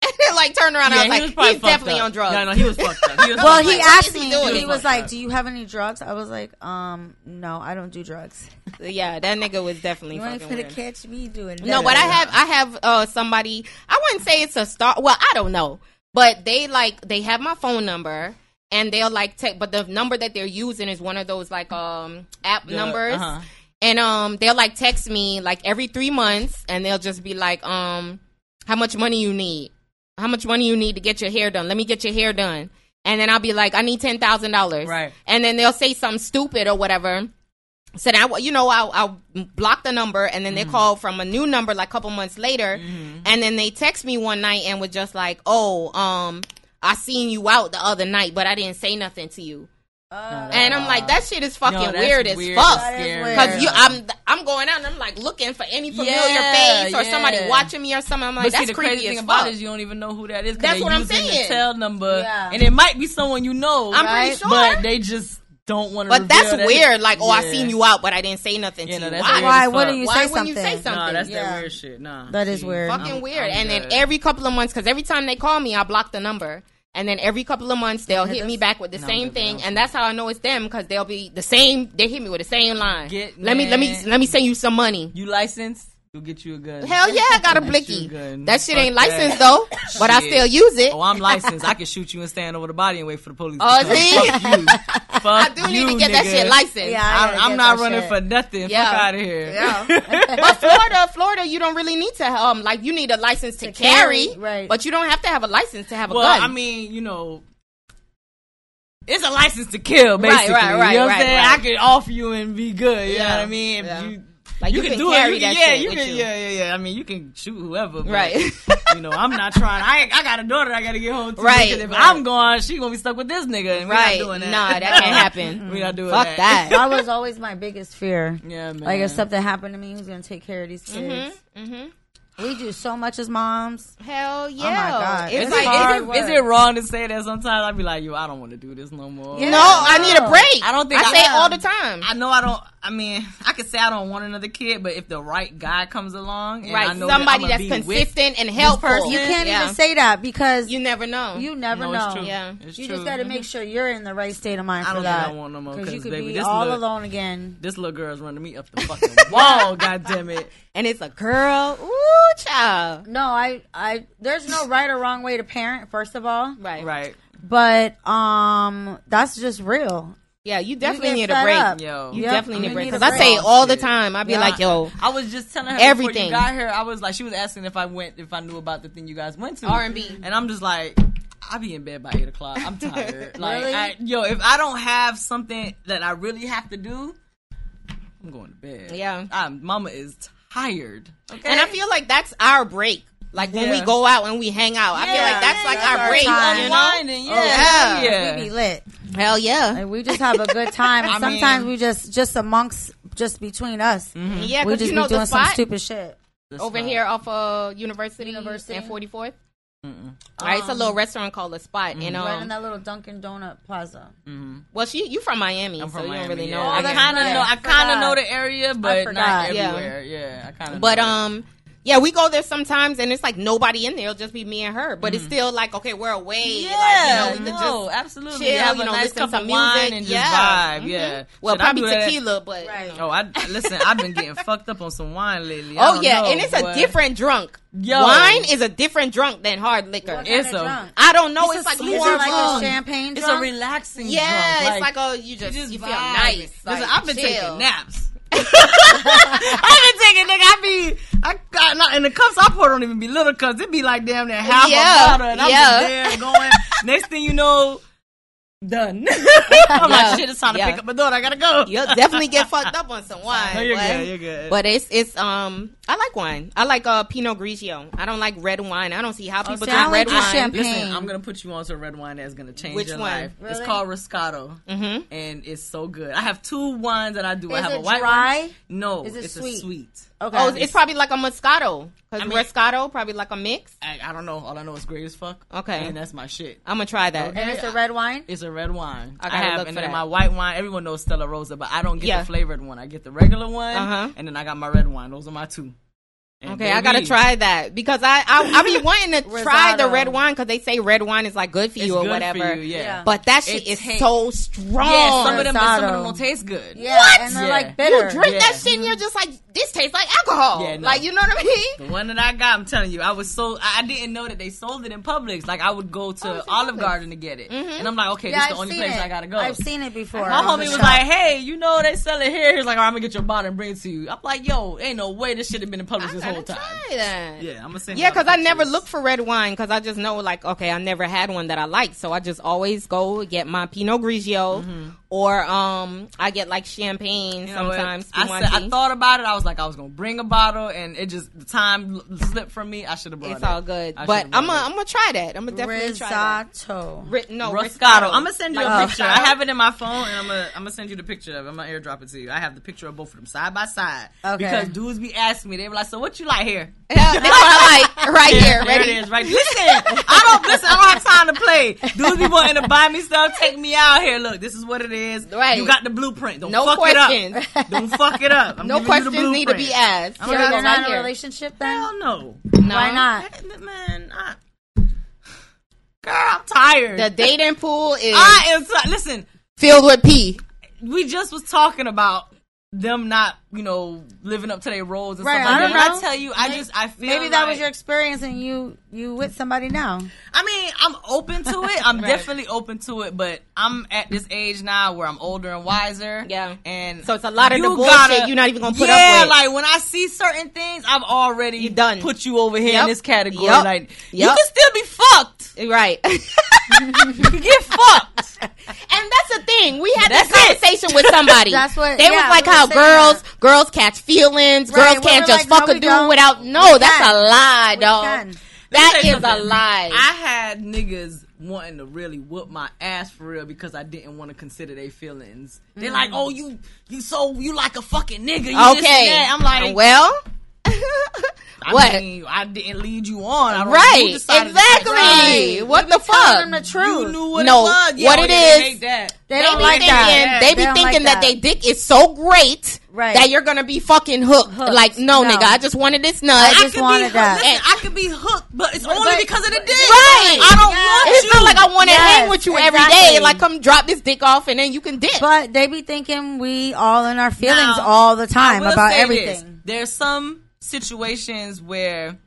and then like turned around. Yeah, and I was was like, probably he's definitely up. on drugs. No, no, he was fucked up. He was Well, he up. asked is he me. He He was fucked like, up. "Do you have any drugs?" I was like, "Um, no, I don't do drugs." yeah, that nigga was definitely You ain't fucking gonna weird. catch me doing No, that. but I have I have uh somebody I wouldn't say it's a star well, I don't know. But they like they have my phone number and they'll like take but the number that they're using is one of those like um app The- numbers. uh-huh. And um they'll like text me like every 3 months and they'll just be like um how much money you need? How much money you need to get your hair done? Let me get your hair done. And then I'll be like I need $10,000. Right. And then they'll say something stupid or whatever. So now you know, I'll, I'll block the number, and then they Mm-hmm. call from a new number like a couple months later, and then they text me one night and was just like, "Oh, um, I seen you out the other night, but I didn't say nothing to you." And I'm like, that shit is fucking Yo, that's weird as weird fuck. as That is scary. weird. Cause you, I'm, I'm going out and I'm like looking for any familiar Yeah, face or somebody watching me or something. I'm like, But that's see, the creepy crazy as thing fuck. about it is you don't even know who that is. 'cause That's they what I'm saying. The tail number, Yeah. and it might be someone you know. I'm right? pretty sure. but they just don't want to. but that's weird. Like, oh, I seen you out, but I didn't say nothing Yeah, to no, you. that's Why? Why as wouldn't you Why say wouldn't something? you say something? No, that's Yeah. that weird shit. Nah, That is weird. fucking I'm- weird. I'm and then every couple of months, because every time they call me, I block the number. And then every couple of months, they'll hit me back with the No, same thing, and that's how I know it's them because they'll be the same. They hit me with the same line. Get- let me, let me, let me send you some money. You licensed? We'll get you a gun. Hell yeah, I got a blicky. you a gun. That shit Fuck ain't that. licensed though, but I still use it. Oh, I'm licensed. I can shoot you and stand over the body and wait for the police. Oh, to come. see? Fuck you. Fuck I do need you, to get that shit licensed. Yeah, I I'm, gotta I'm get not running shit. for nothing. Yeah. Fuck out of here. Yeah. but Florida, Florida, you don't really need to um like you need a license to, To carry, carry, right. But you don't have to have a license to have a gun. Well. I mean, you know, it's a license to kill, basically. right, right, you know what right, I'm saying? right. I could offer you and be good. You know what I mean? If yeah. you, Like, you can do carry it. You can, that yeah, shit you with can. you. Yeah, yeah, yeah. I mean, you can shoot whoever. But, Right. you know, I'm not trying. I I got a daughter. I got to get home. To Right, If right. I'm gone, she gonna be stuck with this nigga. And right? We not doing that. Nah, that can't happen. we not doing it. Fuck that. that. that was always my biggest fear. Yeah, man. Like if something happened to me, who's gonna take care of these kids? Mm-hmm. We do so much as moms. Hell oh yeah! God. It's It's like hard it's, work. Is it wrong to say that sometimes I'd be like, yo, I don't want to do this no more. Yeah. no, I need a break. I don't think I I say it all the time. I know I don't. I mean, I could say I don't want another kid, but if the right guy comes along, and I right, know somebody that that's I'ma be with- consistent and helpful. person. You can't Yeah. even say that because You you, never know. You never No, know. it's true. Yeah. It's You true. just got to make sure you're in the right state of mind I for don't that. think I want no more you could baby, be this all look, alone again. this little girl's running me up the fucking wall. God damn it! and it's a girl. Ooh, child. No, I, I, there's no right or wrong way to parent. First of all, Right. Right, but um, that's just real. Yeah, you definitely get need a break. up. yo. You Yep, definitely need a break. Because I say it all the time. I be Yeah. like, yo, I was just telling her Everything. before you got here. I was like, she was asking if I went, if I knew about the thing you guys went to R&B. and I'm just like, I be in bed by eight o'clock. I'm tired. like, Really? I, yo, if I don't have something that I really have to do, I'm going to bed. Yeah. I'm, Mama is tired. Okay, and I feel like that's our break. Like when we go out and we hang out. I feel like that's like that's our our break. time. You know? unwinding. Yeah, yeah. yeah. We be lit. Hell yeah. Like, we just have a good time. And sometimes mean- we just, just amongst, just between us, Yeah, we just you know be doing the some stupid shit. Over fine. here off uh, University, University. and 44th. Mm-mm. Right, it's a Um, little restaurant called The Spot. And, um, right in that little Dunkin' Donut plaza. well, she you from Miami, I'm so you Miami. don't really yeah. know. I kind of right. know. I I kind of know the area, but forgot. not Yeah. everywhere. Yeah, I kind of. But um, Yeah, we go there sometimes, and it's like nobody in there. It'll just be me and her. But it's still like, okay, we're away. Yeah, like, you know, we could no, just absolutely. chill, have you a know, nice listen cup some of wine music. and just Yeah. vibe. Mhm. Yeah. Well, Should probably do that? tequila, but you Right. know. Oh, I listen. I've been getting fucked up on some wine lately. I Oh yeah, know, and it's a different drunk. Yo. Wine is a different drunk than hard liquor. What It's kind of a- drunk? I don't know. It's It's, a like sweet Is more like drunk. a champagne It's a relaxing. Yeah, drunk. it's like oh, you just, just you feel vibe. nice. Listen, I've been chill. taking naps. I've been taking nigga. I be I got not and the cups I pour don't even be little cups. It be like damn near half Yeah, a bottle, and I'm yeah. just there going. Next thing you know, done. I'm Yeah, like shit. It's time to yeah. pick up my daughter. I gotta go. You'll definitely get fucked up on some wine. No, you're boy. good. You're good. But it's it's um I like wine. I like uh Pinot Grigio. I don't like red wine. I don't see how people see, I drink red wine. champagne. Listen, I'm gonna put you on some red wine that's gonna change Which your one? life. It's called Roscato, Mhm. and it's so good. I have two wines that I do. I have it a white dry? one. No, Is it it's sweet? a sweet. Okay. Oh, it's, it's probably like a Moscato. Because I mean- Moscato probably like a mix. I, I don't know. All I know is great as fuck. Okay. and that's my shit. I'm gonna try that. Okay. and it's a red wine. It's a red wine. I I, gotta have, look and for then that. my white wine. Everyone knows Stella Rosa, but I don't get Yeah. the flavored one. I get the regular one, Uh-huh. and then I got my red wine. Those are my two. And Okay, I gotta try that because I I, I be wanting to try the red wine because they say red wine is like good for It's you or good for whatever. you, yeah. Yeah. But that shit It is tastes- so strong. Yeah, some of them, some of them don't taste good. Yeah, What? and they're Yeah. like bitter. You drink that shit and you're just like, this tastes like alcohol. Yeah, no. Like, you know what I mean? The one that I got, I'm telling you, I was so I I didn't know that they sold it in Publix. Like I would go to Oh, Olive Publix. Garden to get it, Mhm. and I'm like, okay, yeah, this is the only place it. I gotta go. I've seen it before. My homie was shop. like, "Hey, you know they sell it here." He was like, "All right, I'm gonna get your bottle and bring it to you." I'm like, "Yo, ain't no way this should have been in Publix this whole time." Yeah, I'm gonna send. Yeah, because I never look for red wine because I just know, like, okay, I never had one that I like, so I just always go get my Pinot Grigio, or um, I get like champagne. You know sometimes. I said I thought about it. I was like, I was gonna bring a bottle, and it just the time slipped from me. I should have brought it's it. It's all good, I but I'm gonna. I'm gonna try that. I'm gonna definitely try that. risotto. Ri- no, Roscato. I'm gonna send you Like a picture. Roscato? I have it in my phone, and I'm gonna I'm gonna send you the picture of it. I'm gonna airdrop it to you. I have the picture of both of them side by side. Okay. Because dudes be asking me, they be like, "So what you like here?" Yeah, that's what I like right here. there Ready? it is. Right. Listen, I don't listen. I don't have time to play. Dudes be wanting to buy me stuff. Take me out here. Look, this is what it is. Right. You got the blueprint. Don't No fuck questions. it up. Don't fuck it up. I'm No giving you the questions need to be asked. I'm So you're go not in a relationship then? Hell no. No. Why not? Man, I, girl, I'm tired. The dating pool is I am. listen, filled with pee. we just was talking about them not, you know, living up to their roles and Right, stuff I don't that. Know. I tell you, I Maybe- just I feel Maybe that was your experience and you you with somebody now. I mean, I'm open to it. I'm Right. definitely open to it, but I'm at this age now where I'm older and wiser. Yeah. and So it's a lot of you the bullshit you're not even gonna put up yeah, with. like when I see certain things, I've already You done. put you over here Yep. in this category. Yep. Like you can still be fucked. Right. You can get fucked. And that's the thing. We had That's this it. conversation with somebody. That's what- they yeah, was like how girls that. Girls catch feelings. Right, girls can't just like, fuck no, a dude don't. without. No, We that's can. a lie, We dog. can. That Let me is say a lie. I had niggas wanting to really whoop my ass for real because I didn't want to consider their feelings. They're like, "Oh, you, you so you like a fucking nigga." You this and okay. that. I'm like, well, I what? mean, I didn't lead you on. I don't, right. you decided to take Exactly. sides. What the Telling fuck? them the truth. You knew what No, it was. Yeah, what it yeah, is- they. They They don't be like thinking, that. They be don't thinking like that. they dick is so great Right. that you're gonna be fucking hooked. Hooked. Like, no, No. nigga, I just wanted this nut. I I just could wanted be hooked. that. Listen, I could be hooked, but it's only but- because of the dick. Right. I don't Yes. want It's you. not like I want to Yes, hang with you every day. Like, come drop this dick off and then you can dip. But they be thinking we all in our feelings Now, all the time about everything. this. There's some situations where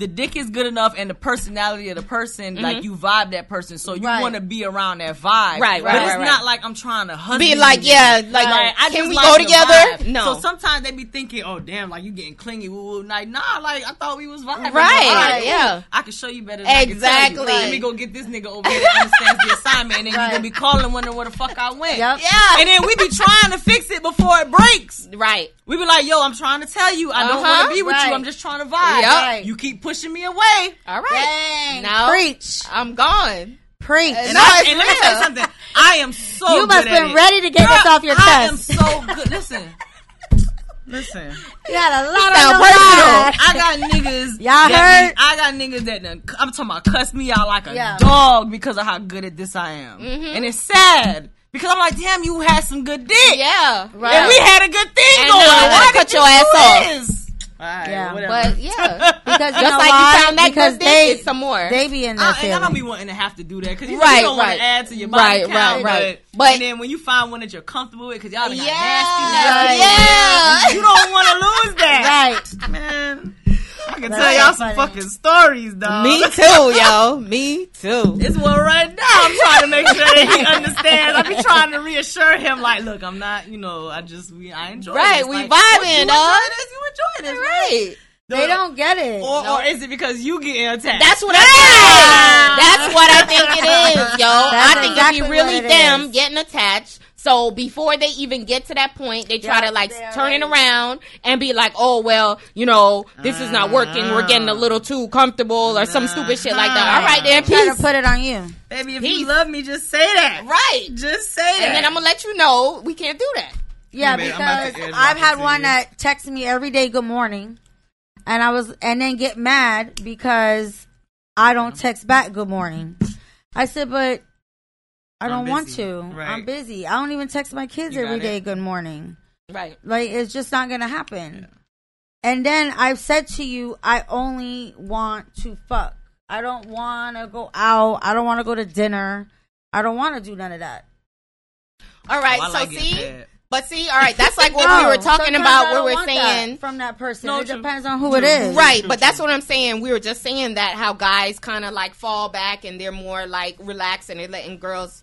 the dick is good enough and the personality of the person, like you vibe that person, so you Right. want to be around that vibe. Right, right, But it's right, not right. like I'm trying to husband Be you. like, yeah, like, I can just we like go together? vibe. No. So sometimes they be thinking, oh damn, like you getting clingy. Woo, woo. Like nah, like I thought we was vibing. Right, All right, yeah. cool. I can show you better. Than I can tell you. Exactly. Let me go get this nigga over here that understands the assignment, and then Right. you gonna be calling, wondering where the fuck I went. Yep. yeah. And then we be trying to fix it before it breaks. right. We be like, yo, I'm trying to tell you, I don't Uh-huh. want to be with Right. you. I'm just trying to vibe. Yep. Right. You keep pushing me away. All right. Dang. No. Preach. I'm gone. Preach. And, No, I, it's and let me tell you something. I am so you must good have at been it. ready to get this off your I am so good. Listen. Listen. You had a lot sound on personal. I got niggas. Y'all heard? be- I got niggas that done, I'm talking about cuss me out like a Yeah. dog because of how good at this I am. Mm-hmm. And it's sad. Because I'm like, damn, you had some good dick. Yeah. Right. And we had a good thing And going. now I Why gotta cut you your ass off. This? right, Yeah. whatever. But yeah, Because you just know like why? you found that because they it's some more. they be in there I, ah, and I don't be wanting to have to do that because you, Right, you don't want to add to your body Right, count, right, right. But, But- and then when you find one that you're comfortable with, because y'all done got Yeah, nasty, nasty, yeah. you don't want to lose that, right. man. I can That's tell y'all some funny. fucking stories, dog. Me too, yo. Me too. It's one right now. I'm trying to make sure that he understands. I be trying to reassure him, like, look, I'm not, you know, I just we I enjoy it. Right, this. we like, vibing, you dog. enjoy this, you enjoy this, Right. They don't get it. Or, or is it because you get attacked? That's what I think. That's what I think it is, yo. That's I think exactly it be really them is. getting attached. So before they even get to that point, they try Yeah, to like they turn it around and be like, "Oh well, you know, this is not working. We're getting a little too comfortable or some stupid shit like that." All right, then Try to put it on you. Baby, if Peace. you love me, just say that. Right, Just say that. and then I'm gonna let you know we can't do that. Yeah, man, I'm about to because I've had one that texts me every day, "Good morning," and I was, and then get mad because I don't text back "Good morning." I said, "But I don't want to. Right. I'm busy. I don't even text my kids You every got day "Good morning." Right. Like it's just not gonna happen. And then I've said to you, I only want to fuck. I don't want to go out. I don't want to go to dinner. I don't want to do none of that. All right. Oh, so like see, but see, all right. That's like what No, we were talking about. I Where we're want that saying from that person. No, it true. depends on who True. it is. Right, True, but that's what I'm saying. We were just saying that how guys kind of like fall back and they're more like relaxed and they're letting girls.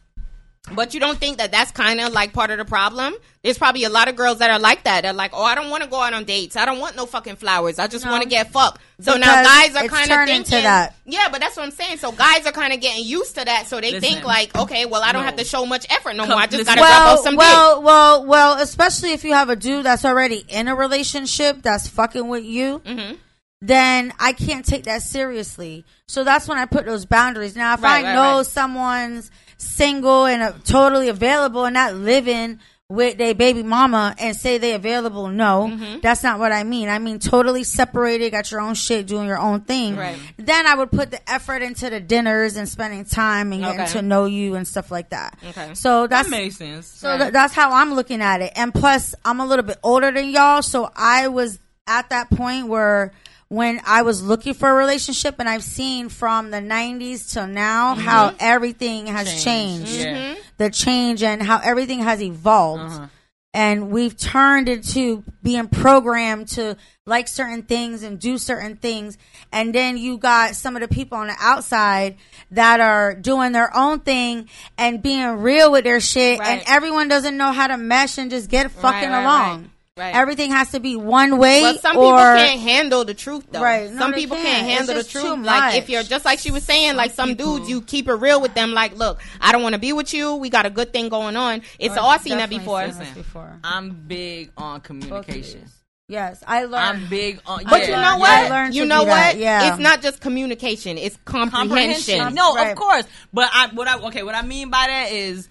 But you don't think that that's kind of like part of the problem? There's probably a lot of girls that are like that. They're like, oh, I don't want to go out on dates. I don't want no fucking flowers. I just No. want to get fucked. So now guys are kind of thinking to that. Yeah, but that's what I'm saying. So guys are kind of getting used to that. So they Listen. think like, okay, well, I don't No. have to show much effort no Come- more. I just listen. gotta drop Well, off some dick. well, well, well, especially if you have a dude that's already in a relationship that's fucking with you, Mm-hmm. then I can't take that seriously. So that's when I put those boundaries. Now, if Right, I right, know right. someone's single and uh, totally available and not living with their baby mama and say they available, no, Mm-hmm. that's not what I mean. I mean totally separated, got your own shit, doing your own thing. Right. Then I would put the effort into the dinners and spending time and getting Okay. to know you and stuff like that. Okay. So that makes sense. so Right. th- that's how I'm looking at it. And plus, I'm a little bit older than y'all, so I was at that point where when I was looking for a relationship, and I've seen from the 90s till now how everything has changed. Yeah. Mm-hmm. The change and how everything has evolved. Uh-huh. And we've turned into being programmed to like certain things and do certain things. And then you got some of the people on the outside that are doing their own thing and being real with their shit. And everyone doesn't know how to mesh and just get fucking right, along. Right, right. Everything has to be one way. Well, some or, people can't handle the truth, though. Right. No, some people can't. can't, It's handle the just too truth. Like if you're just like she was saying, like some people- dudes, you keep it real with them. Like, look, I don't want to be with you. We got a good thing going on. It's oh, all seen that before. seen this before. I'm big on communication. you. Yes, I learned. I'm big on. But yeah, you know Yeah, what? I learned you to know do that, what? yeah. It's not just communication; it's comprehension. comprehension. No, Right. of course. But I what I okay, what I mean by that is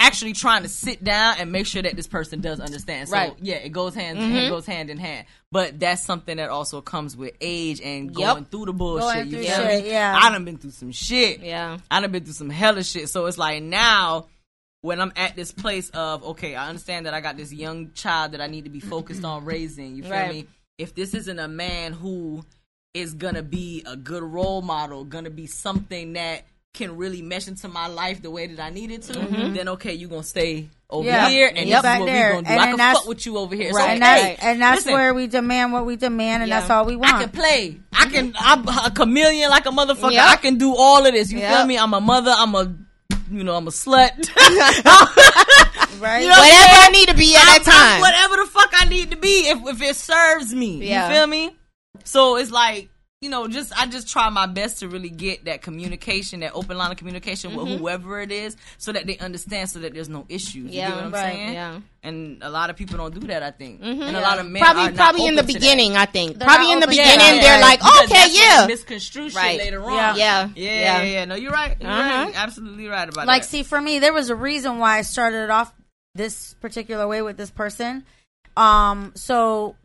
actually trying to sit down and make sure that this person does understand. So Right. yeah, it goes hand Mm-hmm. it goes hand in hand. But that's something that also comes with age and Yep. going through the bullshit. Going you through feel shit, me? yeah. I done been through some shit. Yeah. I done been through some hella shit. So it's like now when I'm at this place of okay, I understand that I got this young child that I need to be focused on raising. You feel Right. me? If this isn't a man who is gonna be a good role model, gonna be something that can really mesh into my life the way that I need it to, mm-hmm. then okay, you're gonna stay over Yeah. here, and Yep. this is what there. we gonna do. And I can fuck with you over here, Right. So, and that's hey, and that's listen, where we demand what we demand, and Yeah. that's all we want. I can play. I can. I'm a chameleon like a motherfucker. Yep. I can do all of this. You Yep. feel me? I'm a mother. I'm a, you know, I'm a slut. right? You know what I'm Whatever? I need to be at I'm- that time. I'm whatever the fuck I need to be if if it serves me. Yeah. You feel me? So it's like you know, just I just try my best to really get that communication, that open line of communication with whoever it is, so that they understand, so that there's no issues. You Mm-hmm. Yeah, what I'm right, saying? yeah. Mm-hmm. And a lot of people don't do that. I think, and a lot of men probably probably in the open to that. beginning. I think They're probably in the beginning that. they're Yeah, like, Because okay, yeah, misconstrue Right. later on. Yeah. yeah, Yeah, yeah. yeah, yeah. No, you're right. You're Uh-huh. right. Absolutely right about like that. Like, see for me there was a reason why i started off this particular way with this person um so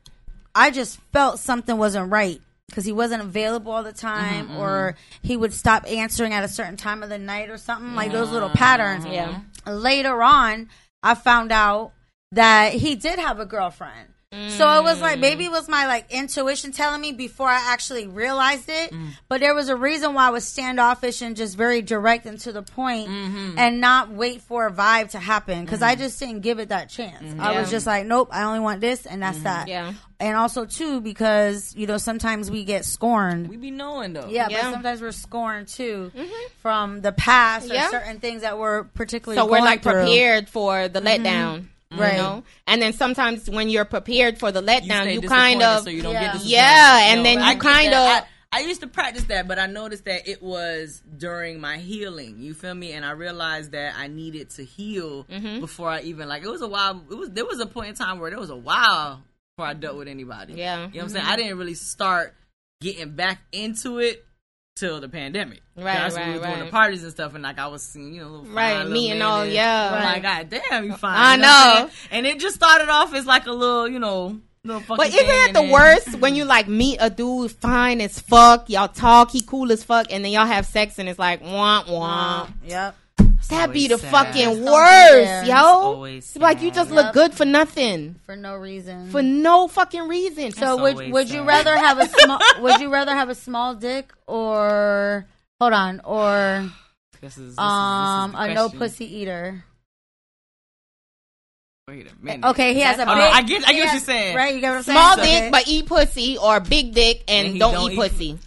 i just felt something wasn't right because he wasn't available all the time Mm-hmm, or he would stop answering at a certain time of the night or something like those little patterns. Yeah. later on i found out that he did have a girlfriend So it was like maybe mm. it was my like intuition telling me before I actually realized it. Mm. But there was a reason why I was standoffish and just very direct and to the point mm-hmm. and not wait for a vibe to happen because I mm-hmm. just didn't give it that chance. Mm-hmm. I was just like, nope, I only want this and that's that. Yeah. And also too because you know sometimes we get scorned. We be knowing though. Yeah, Yeah. but sometimes we're scorned too from the past or certain things that we're particularly So we're like through. prepared for the letdown. Right. You know? And then sometimes when you're prepared for the letdown, stay you, kind of so you don't Yeah. get disappointed. Yeah, and then you get kind that. of- I, I used to practice that, but I noticed that it was during my healing. You feel me? And I realized that I needed to heal Mm-hmm. before I even like. It was a while. It was there was a point in time where there was a while before I dealt with anybody. Yeah. you know what I'm saying. I didn't really start getting back into it till the pandemic. Right, That's when we right, was doing the parties and stuff, and like I was seeing, you know, little fine Right, meeting men all- and- yeah. I'm Right. like, God damn, you fine. I You I'm know. And it just started off as like a little, you know, little. But isn't thing, that the worst when you like meet a dude fine as fuck, y'all talk, he cool as fuck, and then y'all have sex and it's like womp womp. Yep. That be the sad. fucking Something worst, there. yo. always It's like you just sad. look Yep. good for nothing, For no reason. for no fucking reason. so That's would always would you rather have a small would you rather have a small dick or hold on or This is, this is- this is um a no pussy eater? Wait a minute. Okay, he has a Oh, no, I get- I get what you're saying. Right, you get what I'm saying? Small Okay. dick but eat pussy, or big dick and, And don't, don't eat eat- pussy.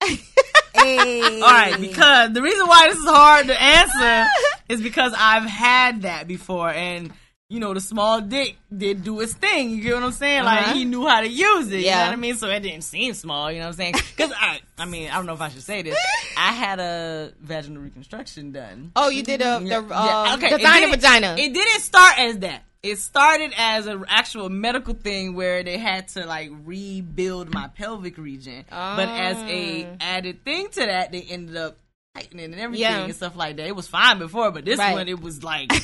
Hey. All right, because the reason why this is hard to answer is because I've had that before, and you know the small dick did do its thing. You get what I'm saying? Uh-huh. Like he knew how to use it. You Yeah. know what I mean? So it didn't seem small. You know what I'm saying? Because I, I mean, I don't know if I should say this. I had a vaginal reconstruction done. Oh, you did a the Yeah, uh, yeah, okay, it vagina. It didn't start as that. It started as an actual medical thing where they had to like rebuild my pelvic region, but as a Oh. added thing to that, they ended up tightening and everything Yeah. and stuff like that. It was fine before, but this Right. one it was like.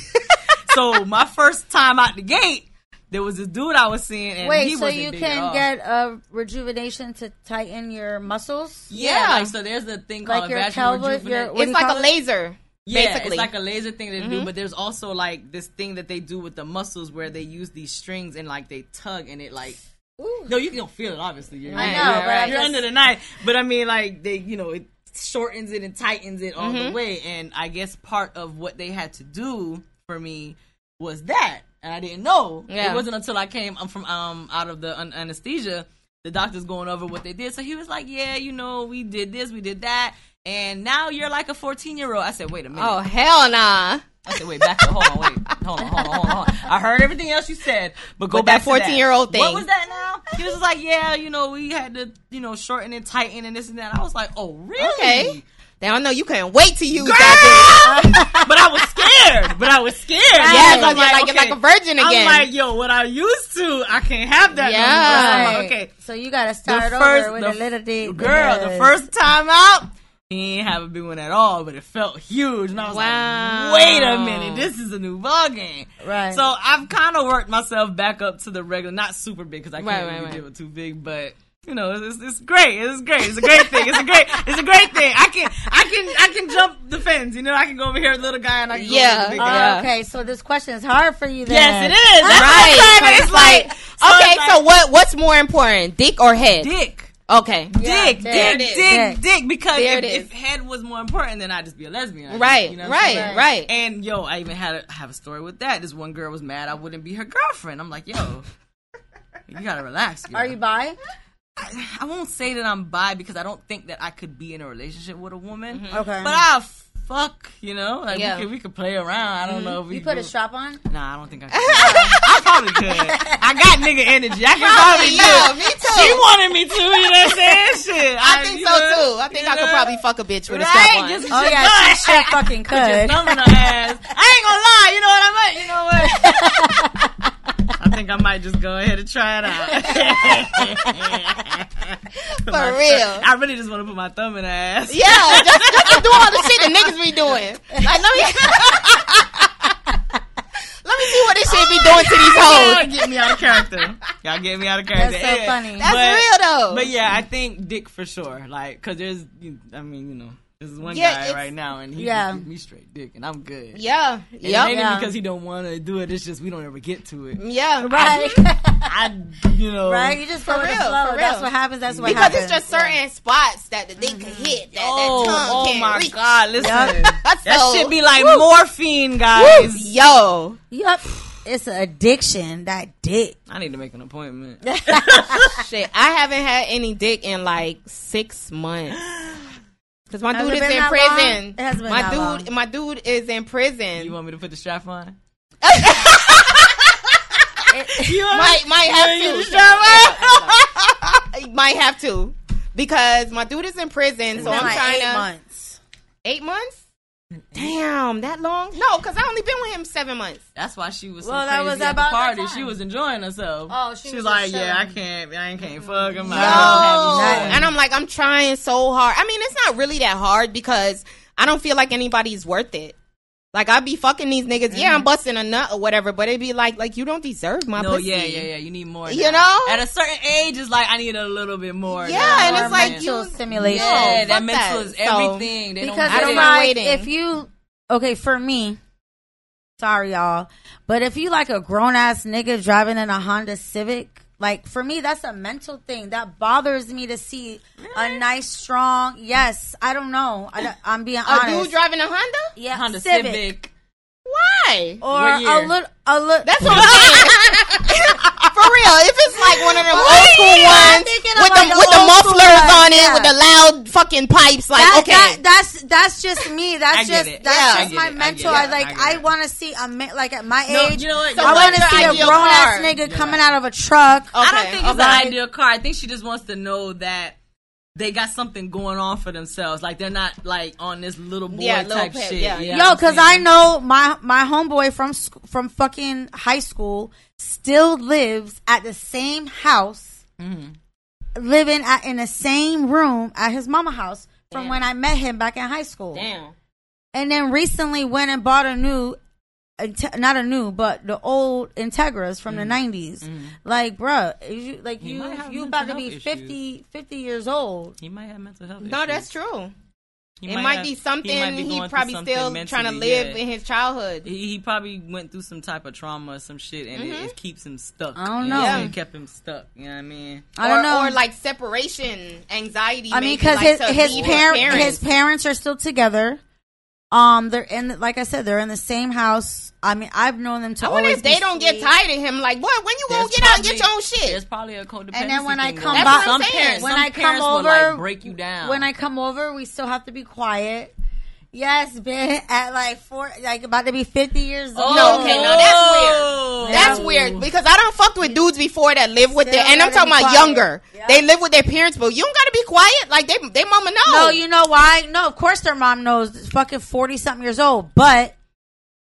so my first time out the gate, there was this dude I was seeing, and Wait, he so wasn't you big at can all. get a rejuvenation to tighten your muscles? yeah, Yeah. like so. There's a thing Like called your vaginal pelvic- rejuvenation. your- what do it's you like call a it? laser, Yeah, basically. it's like a laser thing they do, but there's also like this thing that they do with the muscles where they use these strings and like they tug and it like Ooh. no, you don't feel it obviously. You're, I know, you're, but I you're just- under the knife. But I mean, like they, you know, it shortens it and tightens it all Mm-hmm. the way. And I guess part of what they had to do for me was that, and I didn't know. Yeah. It wasn't until I came um, from um out of the an- anesthesia, the doctor's going over what they did. So he was like, "Yeah, you know, we did this, we did that." And now you're like a 14 year old. I said, wait a minute. oh hell nah. I said, wait, back up. Hold on, wait. Hold on, hold on, hold on. I heard everything else you said, but go But back that 14-year-old thing. What was that now? He was just like, yeah, you know, we had to, you know, shorten and tighten and this and that. I was like, oh, really? Okay. Now I know you couldn't wait to use that Girl! but I was scared. But I was scared. Yeah, Because it's like you're like- you're like a virgin again. I'm like, yo, what I used to, I can't have that. Yeah. So like, okay. So you gotta The start first, over with the a little dick. girl, the first time out, he ain't have a big one at all, but it felt huge, and I was Wow. like, "Wait a minute, this is a new ball game." Right. So I've kind of worked myself back up to the regular, not super big because I can't Right, really right, right. deal with too big, but you know, it's, it's great. It's great. It's a great thing. It's a great. It's a great thing. I can, I can, I can jump the fence. You know, I can go over here, little guy, and I can go Yeah. over the big guy. Yeah. okay, so this question is hard for you then. Yes, it is. That's right. what I'm saying. It's like, so okay, it's so what what's more important, dick or head? dick. Okay. Yeah, dick, dick. dick, There it is. dick, dick, because if, if head was more important, then I'd just be a lesbian. Right, You know what I'm right, saying? right. And yo, I even had a, I have a story with that. This one girl was mad I wouldn't be her girlfriend. I'm like, yo, you gotta relax. Girl. Are you bi? I, I won't say that I'm bi because I don't think that I could be in a relationship with a woman. Mm-hmm. Okay. But I'll fuck, you know, like Yeah. we could we could play around. I don't mm-hmm. know if we you put go- a strap on? Nah, I don't think I could. I probably could. I got nigga energy. I can probably, do yeah, it. me too. She wanted me to, you know what I'm saying? Shit. I think so know, too. I think you I could know? probably fuck a bitch with a strap on. Just- Oh Just yeah, do she sure fucking Put your could. thumb in her ass. I ain't gonna lie. You know what I meant? You know what? I think I might just go ahead and try it out. For real. I really just want to put my thumb in her ass. Yeah, just, just do all the shit that niggas be doing. Like, let me, let me see what this shit be doing to these hoes. Y'all get me out of character. Y'all get me out of character. That's so Yeah. funny. That's But- real though. But yeah, I think dick for sure. Like, cause there's, I mean, you know, This is one Yeah, guy right now, and he Yeah. yeah. gives me straight dick, and I'm good. Yeah, And it yep, ain't Yeah. because he don't want to do it. It's just we don't ever get to it. yeah, Right. I, you know, right. You just go For with the real, flow. for That's what happens. That's what Because happens. it's just certain spots that the dick can mm-hmm. hit that, Oh, that tongue oh can't my reach. god! Listen, Yup. that So- should be like Woo. morphine, guys. Yo, Yep. It's an addiction. That dick. I need to make an appointment. shit, I haven't had any dick in like six months. Cause my Has dude is in prison. long? It hasn't been my dude, long. my dude is in prison. you want me to put the strap on? might might have You to. the strap might have to because my dude is in prison. It's so been I'm like trying eight to months. eight months. Damn, that long? No, because I only been with him seven months. That's why she was so Well, that was at about the party. time. She was enjoying herself. Oh, she she was was like, "Yeah, I can't, I can't fuck him." Yo, I and I'm like, I'm trying so hard. I mean, it's not really that hard because I don't feel like anybody's worth it. Like I be fucking these niggas. Yeah, Mm-hmm. I'm busting a nut or whatever, but it'd be like, like you don't deserve my no, pussy. yeah, yeah, yeah. You need more. You now. know? at a certain age, it's like I need a little bit more. Yeah, now. and it's like mental you stimulation. yeah, fuck that mental that. is So- everything. They because don't I don't mind like if you okay for me sorry y'all but if you like a grown-ass nigga driving in a honda civic like for me that's a mental thing. That bothers me to see a nice strong yes i don't know. I, am being A honest. dude driving a Honda? yeah Honda civic, Civic. Why? or a year? little a little That's what I'm saying. For real, if it's like one of them old school yeah, ones with like the the with the mufflers ones, on it yeah. with the loud fucking pipes, like that, okay, that, that's that's just me. That's just it. that's Yeah. just my it. Mental. get I, like. I I, want to see a ma- like at my No, age. you know what? So I want to see a ideal grown ass car? nigga coming out of a truck. Okay, I don't think it's okay. the ideal car. I think she just wants to know that they got something going on for themselves. Like they're not like on this little boy Yeah, little type pet, shit. yeah. You know Yo, because I know my my homeboy from sc- from fucking high school still lives at the same house, Mm-hmm. living at in the same room at his mama house from Damn. when I met him back in high school. damn. and then recently went and bought a new Inte- not a new but the old integras from the 90s like bruh you like Mm-hmm. He you you about to be issues. 50 50 years old He might have mental health. No, issues. that's true. He it might have- be something might be he, probably something still mentally, trying to live yeah. in his childhood. He, he probably went through some type of trauma or some shit, and it, it keeps him stuck. I don't know. what It kept him stuck. You know what I mean? i don't or, know or like separation anxiety. i mean because like, his to his leave his parents are still together um they're in like i said they're in the same house i mean i've known them to I wonder always if they be don't get tired of him. Like, what? When you gonna There's get out and get your own shit? There's probably a codependency. And then when I thing come going That's on. what some I'm saying. parents, when some I come parents will, over, like, break you down. When I come over, we still have to be quiet. Yes, been at like four, like about to be fifty years oh, old. Oh, No, okay, no, that's weird. oh. That's Yeah. weird because I don't fucked with dudes before that live with Still their, and I'm talking about quiet. younger. Yeah. They live with their parents, but you don't gotta be quiet. Like they, they mama know. No, you know why? No, of course their mom knows. It's fucking forty something years old, but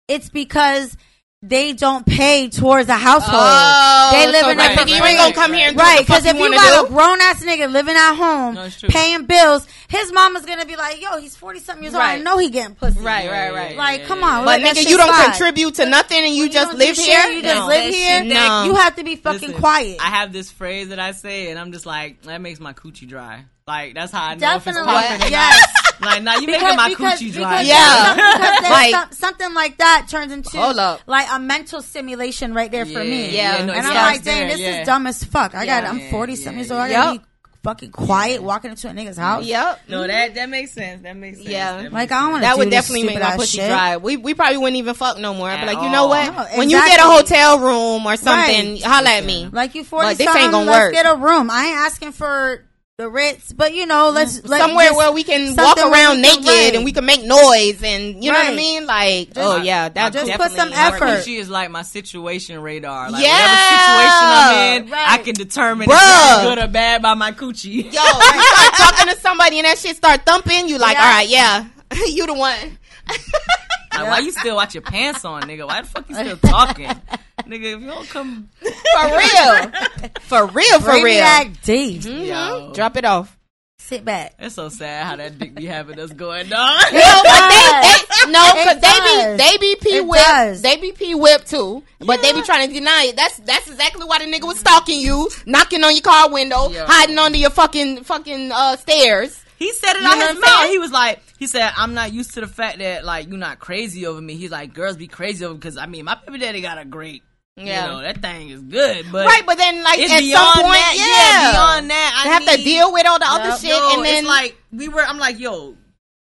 it's because they don't pay towards a household. Oh, they live so in right, a nigga, you ain't gonna come here and right? what the fuck Because if you you got do. a grown ass nigga living at home, No, paying bills, his mama's gonna be like, "Yo, he's forty something years old. I know he getting pussy." Right, right, right. Like, yeah, come on. But let that nigga, you don't slide. contribute to nothing, and you When just don't live here. shit, You just No, live here. No. You have to be fucking Listen, quiet. I have this phrase that I say, and I'm just like, that makes my coochie dry. Like that's how I know Definitely, if it's popping. yes. not. Like, now you making my coochie dry. because Yeah. because Like- some- something like that turns into Hold up. like a mental simulation right there for me. Yeah, no, and I'm like, dang, there, this yeah. is dumb as fuck. I got, I'm 40 something years old. I Yep. gotta be fucking quiet walking into a nigga's house. Yep. No, that that makes sense. That makes sense. Yeah. That makes Like I don't want to. That do would this definitely make my ass pussy shit. dry. We we probably wouldn't even fuck no more. I'd be At like, you know what? No, When you get a hotel room or something, Right. holla at me. Like you 40 But this ain't gonna let's work. get a room. I ain't asking for the Ritz, but you know, let's mm. let, Somewhere just where we can walk around can- naked right. and we can make noise and you know what I mean? Like, oh yeah, that just put some effort. She is like my situation radar. Like Yeah. whatever situation I'm in, Right. I can determine Bruh. if it's good or bad by my coochie. Yo, you start talking to somebody and that shit start thumping, you like, Yeah. all right, yeah, you the one. Like, why you still watch your pants on, nigga? Why the fuck you still talking, nigga? If you don't come, For real. For real, for Bring me real. that D. Mhm. Yo. Drop it off. Sit back. it's so sad how that dick be having us going on. No, but they, they, no, because they be they be p It whipped. does. They be p whipped too, but they be trying to deny it. That's that's exactly why the nigga was stalking you, knocking on your car window, Yeah. hiding under your fucking fucking uh, stairs. He said it You out his mouth. saying? He was like, he said, I'm not used to the fact that like you're not crazy over me. He's like, girls be crazy over because I mean, my baby daddy got a great, Yeah. you know, that thing is good, but right, but then like at some point, that. yeah, beyond that, I have to deal with all the other Yep. shit, Yo, and then it's like we were. I'm like, yo,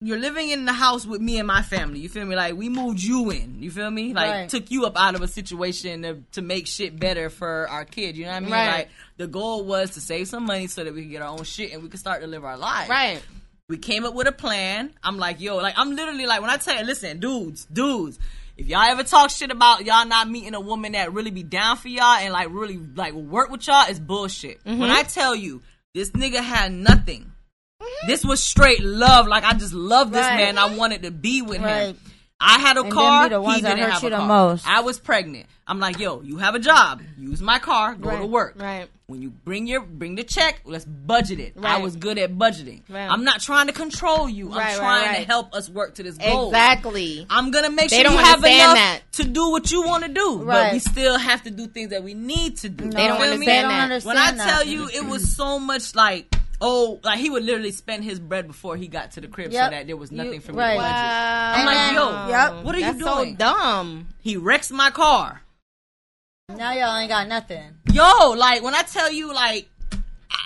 you're living in the house with me and my family. You feel me? Like we moved you in. You feel me? Like Right. took you up out of a situation to, to make shit better for our kid. You know what I mean? Right. Like the goal was to save some money so that we could get our own shit and we could start to live our lives. right. We came up with a plan. I'm like, yo, like I'm literally like when I tell you, listen, dudes, dudes. If y'all ever talk shit about y'all not meeting a woman that really be down for y'all and like really like work with y'all, it's bullshit. When Mm-hmm. I tell you this nigga had nothing, this was straight love. Like I just love this Right. man. I wanted to be with Right. him. I had a And car. the he didn't hurt have you a the car. most. I was pregnant. I'm like, yo, you have a job. Use my car. Go to work. Right. When you bring your bring the check, let's budget it. Right. I was good at budgeting. Right. I'm not trying to control you. I'm Right, right, trying right. to help us work to this goal. Exactly. I'm gonna make They sure don't you have enough that. to do what you want to do, but we still have to do things that we need to do. They don't understand me? They don't that. understand When I that. tell you, it was so much like, oh, like he would literally spend his bread before he got to the crib Yep. so that there was nothing You- for me right. to budget. Wow. I'm like, yo, Yep. what are you doing? so dumb. He wrecks my car. Now y'all ain't got nothing. Yo, like when I tell you, like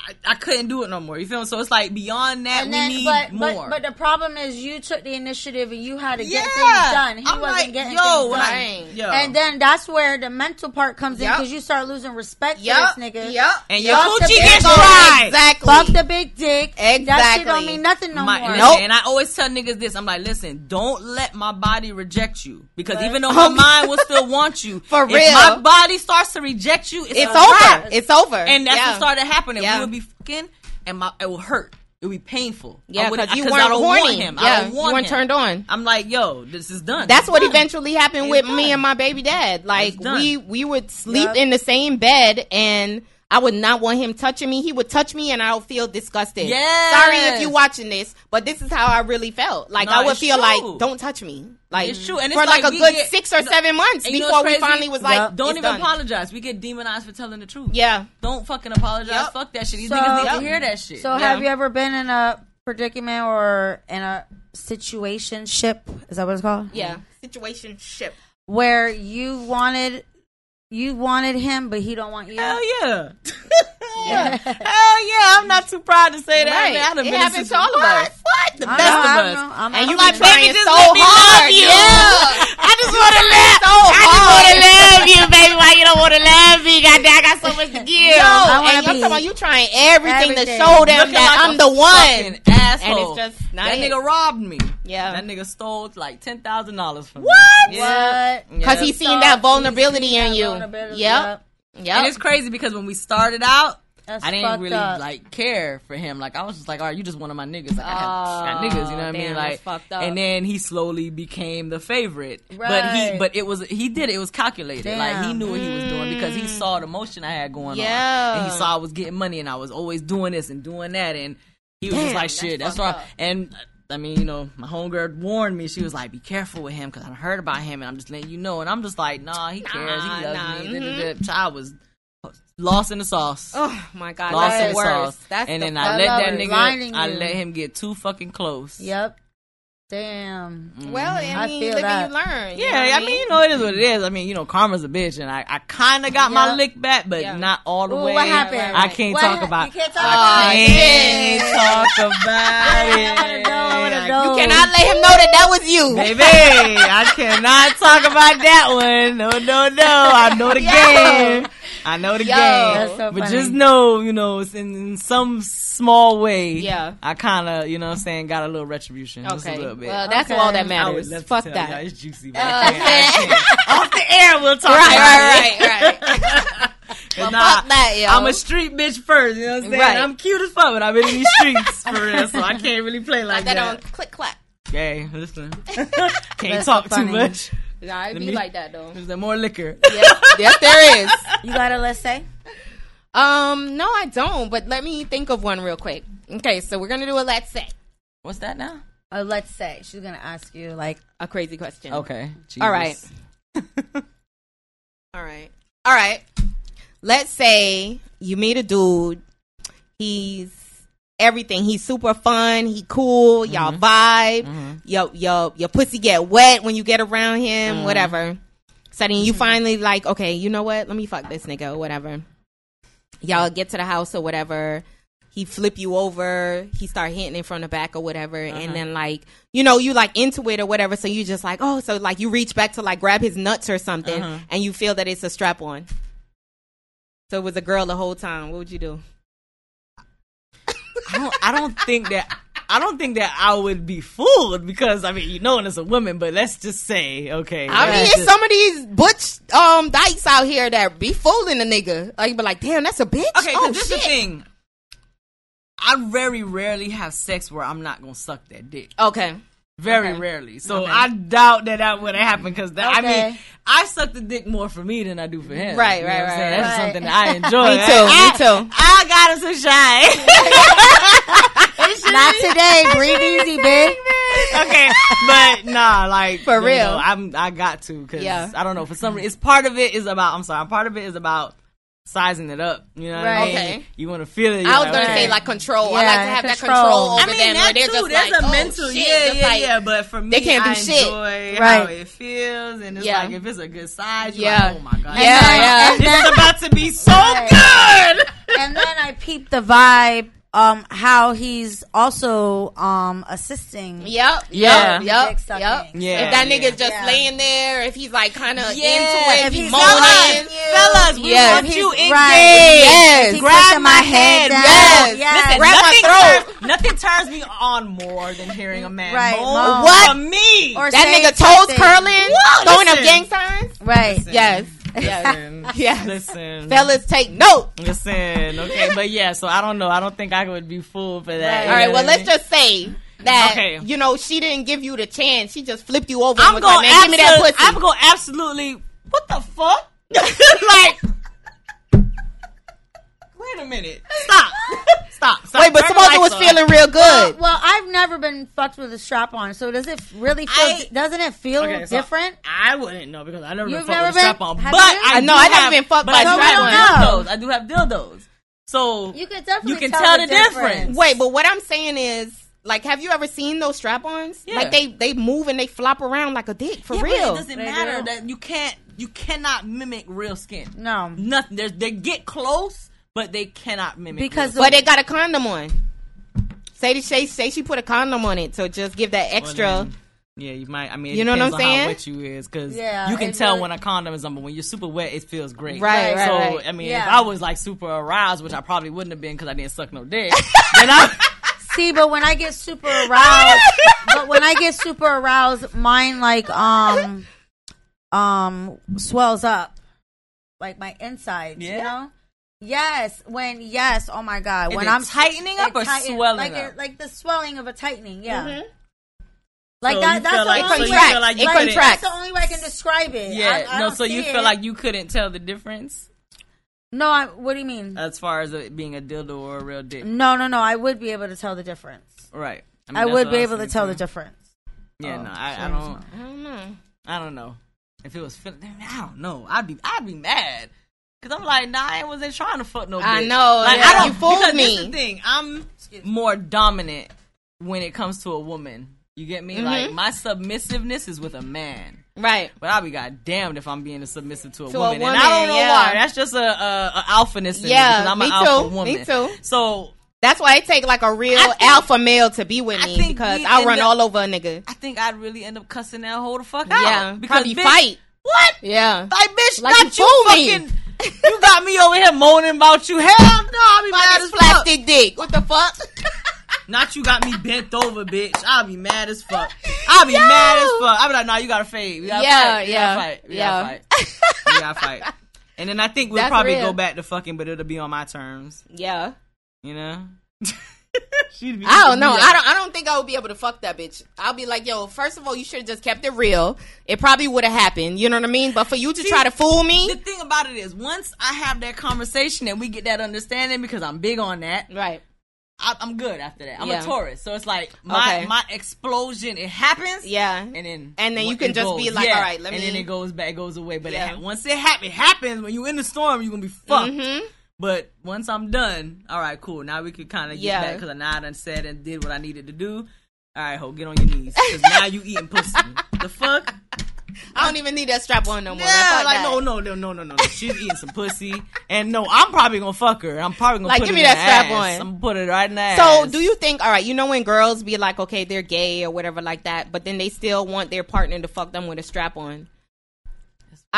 I, I couldn't do it no more. You feel me? So it's like beyond that, And we then, need but, more. but but the problem is you took the initiative and you had to get yeah, things done. He I'm wasn't like, getting yo, things done. I, yo. And then that's where the mental part comes in because you start losing respect Yep. for this nigga. Yep. and your Fuck the coochie gets dog. dry. Exactly. Fuck the big dick. Exactly. That shit don't mean nothing no My- more. listen, Nope. And I always tell niggas this. I'm like, listen, don't let my body reject you. Because Right. even though my mind will still want you, For if real. my body starts to reject you, it's, It's a over. wrap. It's over. And that's yeah. what started happening. Yeah. We would be fucking, and my it will hurt. It would be painful. Yeah, because you weren't I don't horny. Want him. Yeah, I don't you weren't him. turned on. I'm like, yo, this is done. That's It's what done. eventually happened It's with done. me and my baby dad. Like we we would sleep Yep. in the same bed and I would not want him touching me. He would touch me and I would feel disgusted. Yeah. Sorry if you're watching this, but this is how I really felt. Like No, I would feel true. like, don't touch me. Like It's true. And for like, like a good get- six or seven months And you know before we finally was like, Yep. Don't it's even done. apologize. We get demonized for telling the truth. Yeah. Don't fucking apologize. Yep. Fuck that shit. These So- niggas need Yep. to hear that shit. So Yeah. have you ever been in a predicament or in a situation ship? Is that what it's called? Yeah. Situation ship. Where you wanted you wanted him, but he don't want you. Hell yeah. yeah. Hell yeah. I'm not too proud to say that. Right. I done It been happens to all of us. What? The I best know, of I us. know, And you like, baby, just so let me hard. love you. Yeah. I just want to live. So I just want to oh. love you, baby. Why you don't want to love me? Goddamn, I got so much to give. Yo, I and wanna I'm talking about you trying everything, to show them Looking that like I'm the one. asshole. And it's just not that it. nigga robbed me. Yeah. That nigga stole like ten thousand dollars from What? me. Yeah. What? Because Yeah. he seen that vulnerability seen in that you. vulnerability, Yep. And Yep. it's crazy because when we started out, That's I didn't really up. like care for him. Like I was just like, all right, you just one of my niggas. Like I, have, I Oh, niggas, you know what I mean? Like, fucked up. and then he slowly became the favorite. But he, but it was he did it. It was calculated. Like he knew what he was doing because he saw the motion I had going Yeah. on, and he saw I was getting money, and I was always doing this and doing that, and he was Damn, just like, shit, that's, right. up. And I mean, you know, my homegirl warned me. She was like, "Be careful with him because I heard about him, and I'm just letting you know." And I'm just like, "Nah, he cares. Nah, he loves nah, me." mhm. Da, da. Child was lost in the sauce Oh my god, lost that's in the the worst. sauce. That's and the then I I let that nigga, Blinding I you. let him get too fucking close. Yep. Damn. Well, I I mean, feel live that. and you learn. you Yeah, know what I mean, you know, it is what it is. I mean, you know, karma's a bitch, and I, I kind of got my lick back, but Yeah. not all the Ooh, way. what happened? I can't What talk ha- about. You can't talk about I it. can't talk about it. I know, I know. You cannot let him know that that was you. Baby, I cannot talk about that one. No, no, no. I know the Yo. game. I know the Yo. game. So but funny. just know, you know, it's in, in some small way. Yeah. I kind of, you know what I'm saying, got a little retribution. Just a Okay, little bit. well, that's Okay. all that matters. Fuck that. y'all. It's juicy, but Uh, I can't, I can't. Off the air, we'll talk Right, about it. right, right, right. Well, Nah, fuck that, yo. I'm a street bitch first, you know what I'm saying? Right. I'm cute as fuck, but I've been in these streets for real, so I can't really play like that that. on click clack. Okay, listen. Can't That's talk so too much. Nah, it Let be me- like that though. Is there more liquor? yes, yes, there is. You got a let's say? Um, no, I don't. But let me think of one real quick. Okay, so we're gonna do a let's say What's that now? A let's say. She's gonna ask you like a crazy question. Okay. All right. All right. All right. Let's say you meet a dude. He's everything. He's super fun. He cool. Y'all Mm-hmm. vibe. yo, your your pussy get wet when you get around him. Mm-hmm. Whatever. So then you finally like, okay, you know what? Let me fuck this nigga or whatever. Y'all get to the house or whatever. He flip you over. He start hitting it from the back or whatever, Uh-huh. and then like you know you like into it or whatever. So you just like oh, so like you reach back to like grab his nuts or something, Uh-huh. and you feel that it's a strap on. So it was a girl the whole time. What would you do? I don't, I don't think that I don't think that I would be fooled because I mean you know it's a woman, but let's just say okay. I mean, it's just- some of these butch um dykes out here that be fooling a nigga. Like, be like, damn, that's a bitch. Okay, oh this shit. is the thing. I very rarely have sex where I'm not gonna suck that dick. Okay. Very Okay. rarely. So Okay. I doubt that that would have happened because I mean I suck the dick more for me than I do for him. Right, You know right, I'm right, saying? That's right. something that I enjoy. Me too, I, me too. I got him a shine. Not today. Breathe easy, bitch. okay, but nah, like For real. know, I'm I got to because Yeah. I don't know for some reason. It's part of it is about. I'm sorry. Part of it is about sizing it up. You know what I Right. mean? Okay. You want to feel it. I was like, gonna okay. say like control. I Yeah, like to have that control. control over I mean them where that they're too. just There's like, a oh, mental, shit, yeah, yeah, like- yeah. But for me, they can't do I shit. enjoy how Right. it feels, and it's Yeah. like if it's a good size, you're Yeah. like, oh my god, Yeah, then- yeah. and this is about to be so Right. good. and then I peep the vibe, um, how he's also um assisting. Yep. Yeah. Yep. Yep. Yep. Yeah, If that yeah. nigga's just Yeah. laying there, if he's like kind of Yeah, into it, if if he's he's moaning. Fellas, we Yes. want you he's- engaged. right. Yes. If Grab my my head. head down. Yes. Yes. Listen, Grab my nothing, throat. turns, nothing turns me on more than hearing a man Right, moan moan. What? for me. Or That nigga toes something. curling, Whoa, throwing up gang signs. Right. Listen. Yes. Listen, Yes. listen, Fellas, take note. listen. Okay, but yeah, so I don't know. I don't think I would be fooled for that. Right. All right. Well, let's just say that Okay. you know she didn't give you the chance. She just flipped you over. I'm going like, man, give me that absolute- pussy. I'm going absolutely. What the fuck? like, wait a minute. Stop. Stop. Stop. Wait, but Turn the was on. feeling real good. well, I've never been fucked with a strap on, so does it really feel? I- doesn't it feel Okay, so different? I wouldn't know because I never You've been fucked never with a strap on. But? I I know, do I never have- been fucked but by I a do strap have on. dildos. I do have dildos. So You could definitely You can tell, tell the the difference. Wait, but what I'm saying is, like, have you ever seen those strap-ons? Yeah. Like they they move and they flop around like a dick for Yeah, but real. it doesn't They matter do. that you can't. You cannot mimic real skin. No, Nothing. There's, they get close, but they cannot mimic. because real but they got a condom on. Say the say say she put a condom on it to just give that extra. then, yeah, you might. I mean, it You know what I'm saying? How wet you is because Yeah, you can tell really- when a condom is on, but when you're super wet, it feels great. Right, right, So right. I mean, if I was like super aroused, which I probably wouldn't have been because I didn't suck no dick, then I. see, but when I get super aroused, but when I get super aroused, mine like um um swells up, like my insides. Yeah? You know. Yes, when yes, oh my god, when it I'm tightening up or tighten- swelling like up? It, like the swelling of a tightening, yeah. Mhm. Like So that. That's feel the like- only so way. feel like you like, couldn't- That's the only way I can describe it. Yeah, I, I no. So you see feel it. like you couldn't tell the difference no. I, what do you mean? as far as it being a dildo or a real dick, no, no, no. I would be able to tell the difference. right? I, mean, that's would be was able to thinking, tell the difference. Yeah, Oh, no, I, I don't. I don't know. I don't know if it was feeling. I don't know. I'd be I'd be mad because I'm like, nah, I wasn't trying to fuck no. I know, Like, yeah. I don't. You fooled me. This the thing. I'm more dominant when it comes to a woman. You get me? Mm-hmm. Like my submissiveness is with a man. Right. But I'll be goddamned if I'm being a submissive to a, To a woman. and I don't know yeah. why. That's just a, a, a alphaness in Yeah, me because I'm me an alpha too, woman. me too. So That's why it take like a real think- alpha male to be with me think because I'll run up- all over a nigga. I think I'd really end up cussing that whole the fuck out. Yeah, because probably bitch, fight. What? Yeah. Like, bitch, Like not you you, fooled me. You got me over here moaning about you. Hell no, I'll be mad as fuck. plastic dick. What the fuck? Not you got me bent over, bitch. I'll be mad as fuck. I'll be mad as fuck. I'll be like, nah, you gotta fade. We gotta Yeah, fight. We yeah, gotta fight. We yeah. gotta fight. We gotta fight. And then I think we'll That's probably real. go back to fucking, but it'll be on my terms. yeah. You know? She'd be I don't know. I don't. I don't think I would be able to fuck that bitch. I'll be like, yo. First of all, you should have just kept it real. It probably would have happened. You know what I mean? But for you to See, try to fool me, The thing about it is, once I have that conversation and we get that understanding, because I'm big on that, right? I, I'm good after that. I'm Yeah. a Taurus, so it's like my Okay. my explosion. It happens, Yeah. and then And then you can just goes. be like, Yeah. all right, let and me- And then it goes back, it goes away. But it Yeah. ha- once it happens, it happens when you in the storm, you're gonna be fucked. Mhm. But once I'm done, all right, cool. Now we could kind of get Yeah. back because now I done said and did what I needed to do. All right, ho, get on your knees because now you eating pussy. The fuck? I don't even need that strap on no more. Yeah, like that. no, no, no, no, no, no. She's eating some pussy, and no, I'm probably gonna fuck her. I'm probably gonna Like, put give me that strap ass. on. I'm gonna put it right in the ass. So, do you think? All right, you know when girls be like, okay, they're gay or whatever like that, but then they still want their partner to fuck them with a strap on.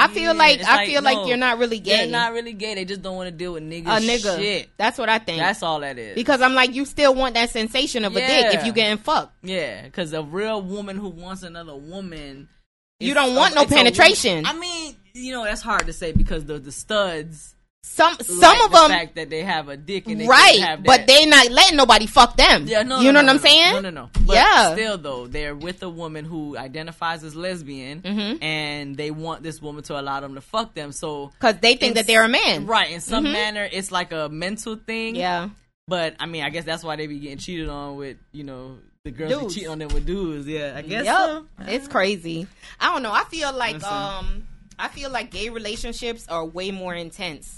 I feel Yeah, like I feel no, like you're not really gay. They're not really gay. They just don't want to deal with niggas. a nigga. Shit. That's what I think. That's all that is. because I'm like, you still want that sensation of a dick if Yeah. you getting fucked. yeah, because a real woman who wants another woman, You don't want a- no penetration. I mean, you know, that's hard to say because the the studs. Some some like of the them, fact that they have a dick and they right? But that. they not letting nobody fuck them. Yeah, no, you no, know no, what I'm saying? No, no, no. But Yeah. Still, though, they're with a woman who identifies as lesbian, Mhm. and they want this woman to allow them to fuck them. So, Because they think that they're a man. right? In some Mhm. manner, it's like a mental thing. Yeah. But I mean, I guess that's why they be getting cheated on with you know the girls Dudes. be cheating on them with dudes. Yeah, I guess Yep. so. It's crazy. I don't know. I feel like Listen. um I feel like gay relationships are way more intense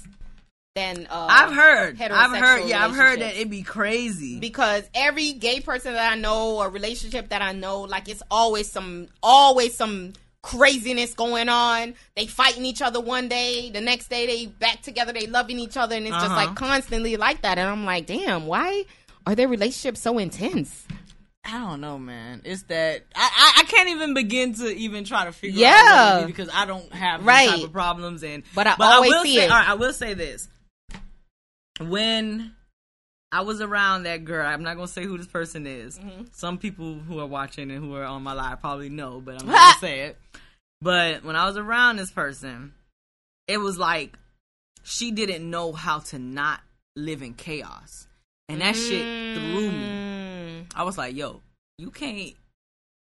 than uh I've heard. I've heard. Yeah, I've heard that it'd be crazy. because every gay person that I know or relationship that I know, like it's always some always some craziness going on. They fighting each other one day, the next day they back together, they loving each other, and it's just Uh-huh. like constantly like that. And I'm like, damn, why are their relationships so intense? I don't know, man. It's that I, I, I can't even begin to even try to figure Yeah. out what it is because I don't have Right. these type of problems. And But I but always will see say, it. all right, I will say this: when I was around that girl, I'm not gonna say who this person is. Mm-hmm. Some people who are watching and who are on my live probably know, but I'm not gonna say it. But when I was around this person, it was like she didn't know how to not live in chaos, and that shit threw me. Mm. I was like, yo, you can't.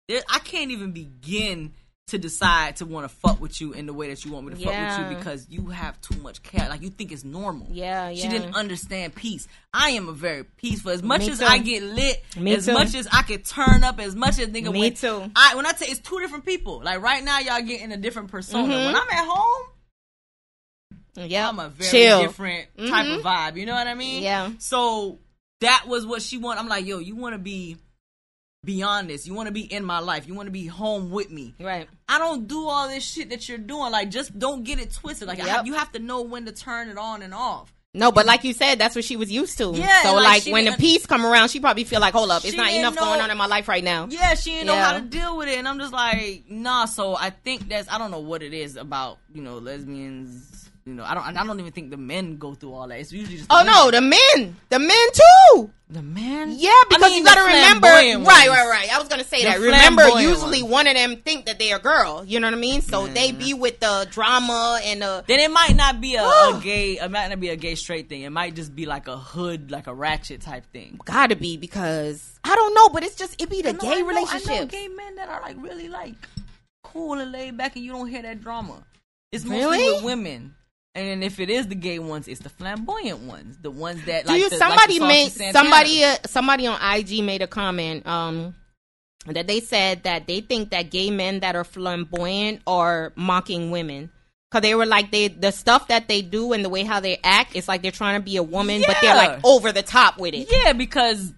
I can't even begin to decide to want to fuck with you in the way that you want me to fuck with you because you have too much care. Like you think it's normal. Yeah, yeah. She didn't understand peace. I am a very peaceful. As much Me as too. I get lit, Me as too. much as I can turn up, as much as nigga. Me when, too. I when I tell it's two different people. Like right now, y'all getting a different persona. Mhm. When I'm at home, Yeah, I'm a very chill. different type Mhm. of vibe. You know what I mean? Yeah. So that was what she wanted. I'm like, yo, you want to be beyond this. You want to be in my life. You want to be home with me. Right. I don't do all this shit that you're doing. Like, just don't get it twisted. Like, I Yep. have, you have to know when to turn it on and off. No, but like you said, that's what she was used to. Yeah, So like, like, when the peace come around, she probably feel like, hold up, it's not enough know- going on in my life right now. Yeah, she didn't know how to deal with it, and I'm just like, nah. So I think that's I don't know what it is about you know lesbians. You know, I don't. I don't even think the men go through all that. It's usually just Oh no, the men, the men too. the men. Yeah, because I mean, you got to remember. Right, right, right. I was gonna say The that. Remember, usually ones. one of them think that they are a girl. You know what I mean? So they be with the drama and the. Then it might not be a, a gay. It might not be a gay straight thing. It might just be like a hood, like a ratchet type thing. Gotta be because I don't know, but it's just it be the know- gay I know- I know relationship. gay men that are like really like cool and laid back, and you don't hear that drama. It's mostly Really? with women. And if it is the gay ones, it's the flamboyant ones, the ones that Do like you? the, somebody like made somebody uh, somebody on IG made a comment um that they said that they think that gay men that are flamboyant are mocking women. Cause they were like they the stuff that they do and the way how they act, it's like they're trying to be a woman, but they're like over the top with it. Yeah, because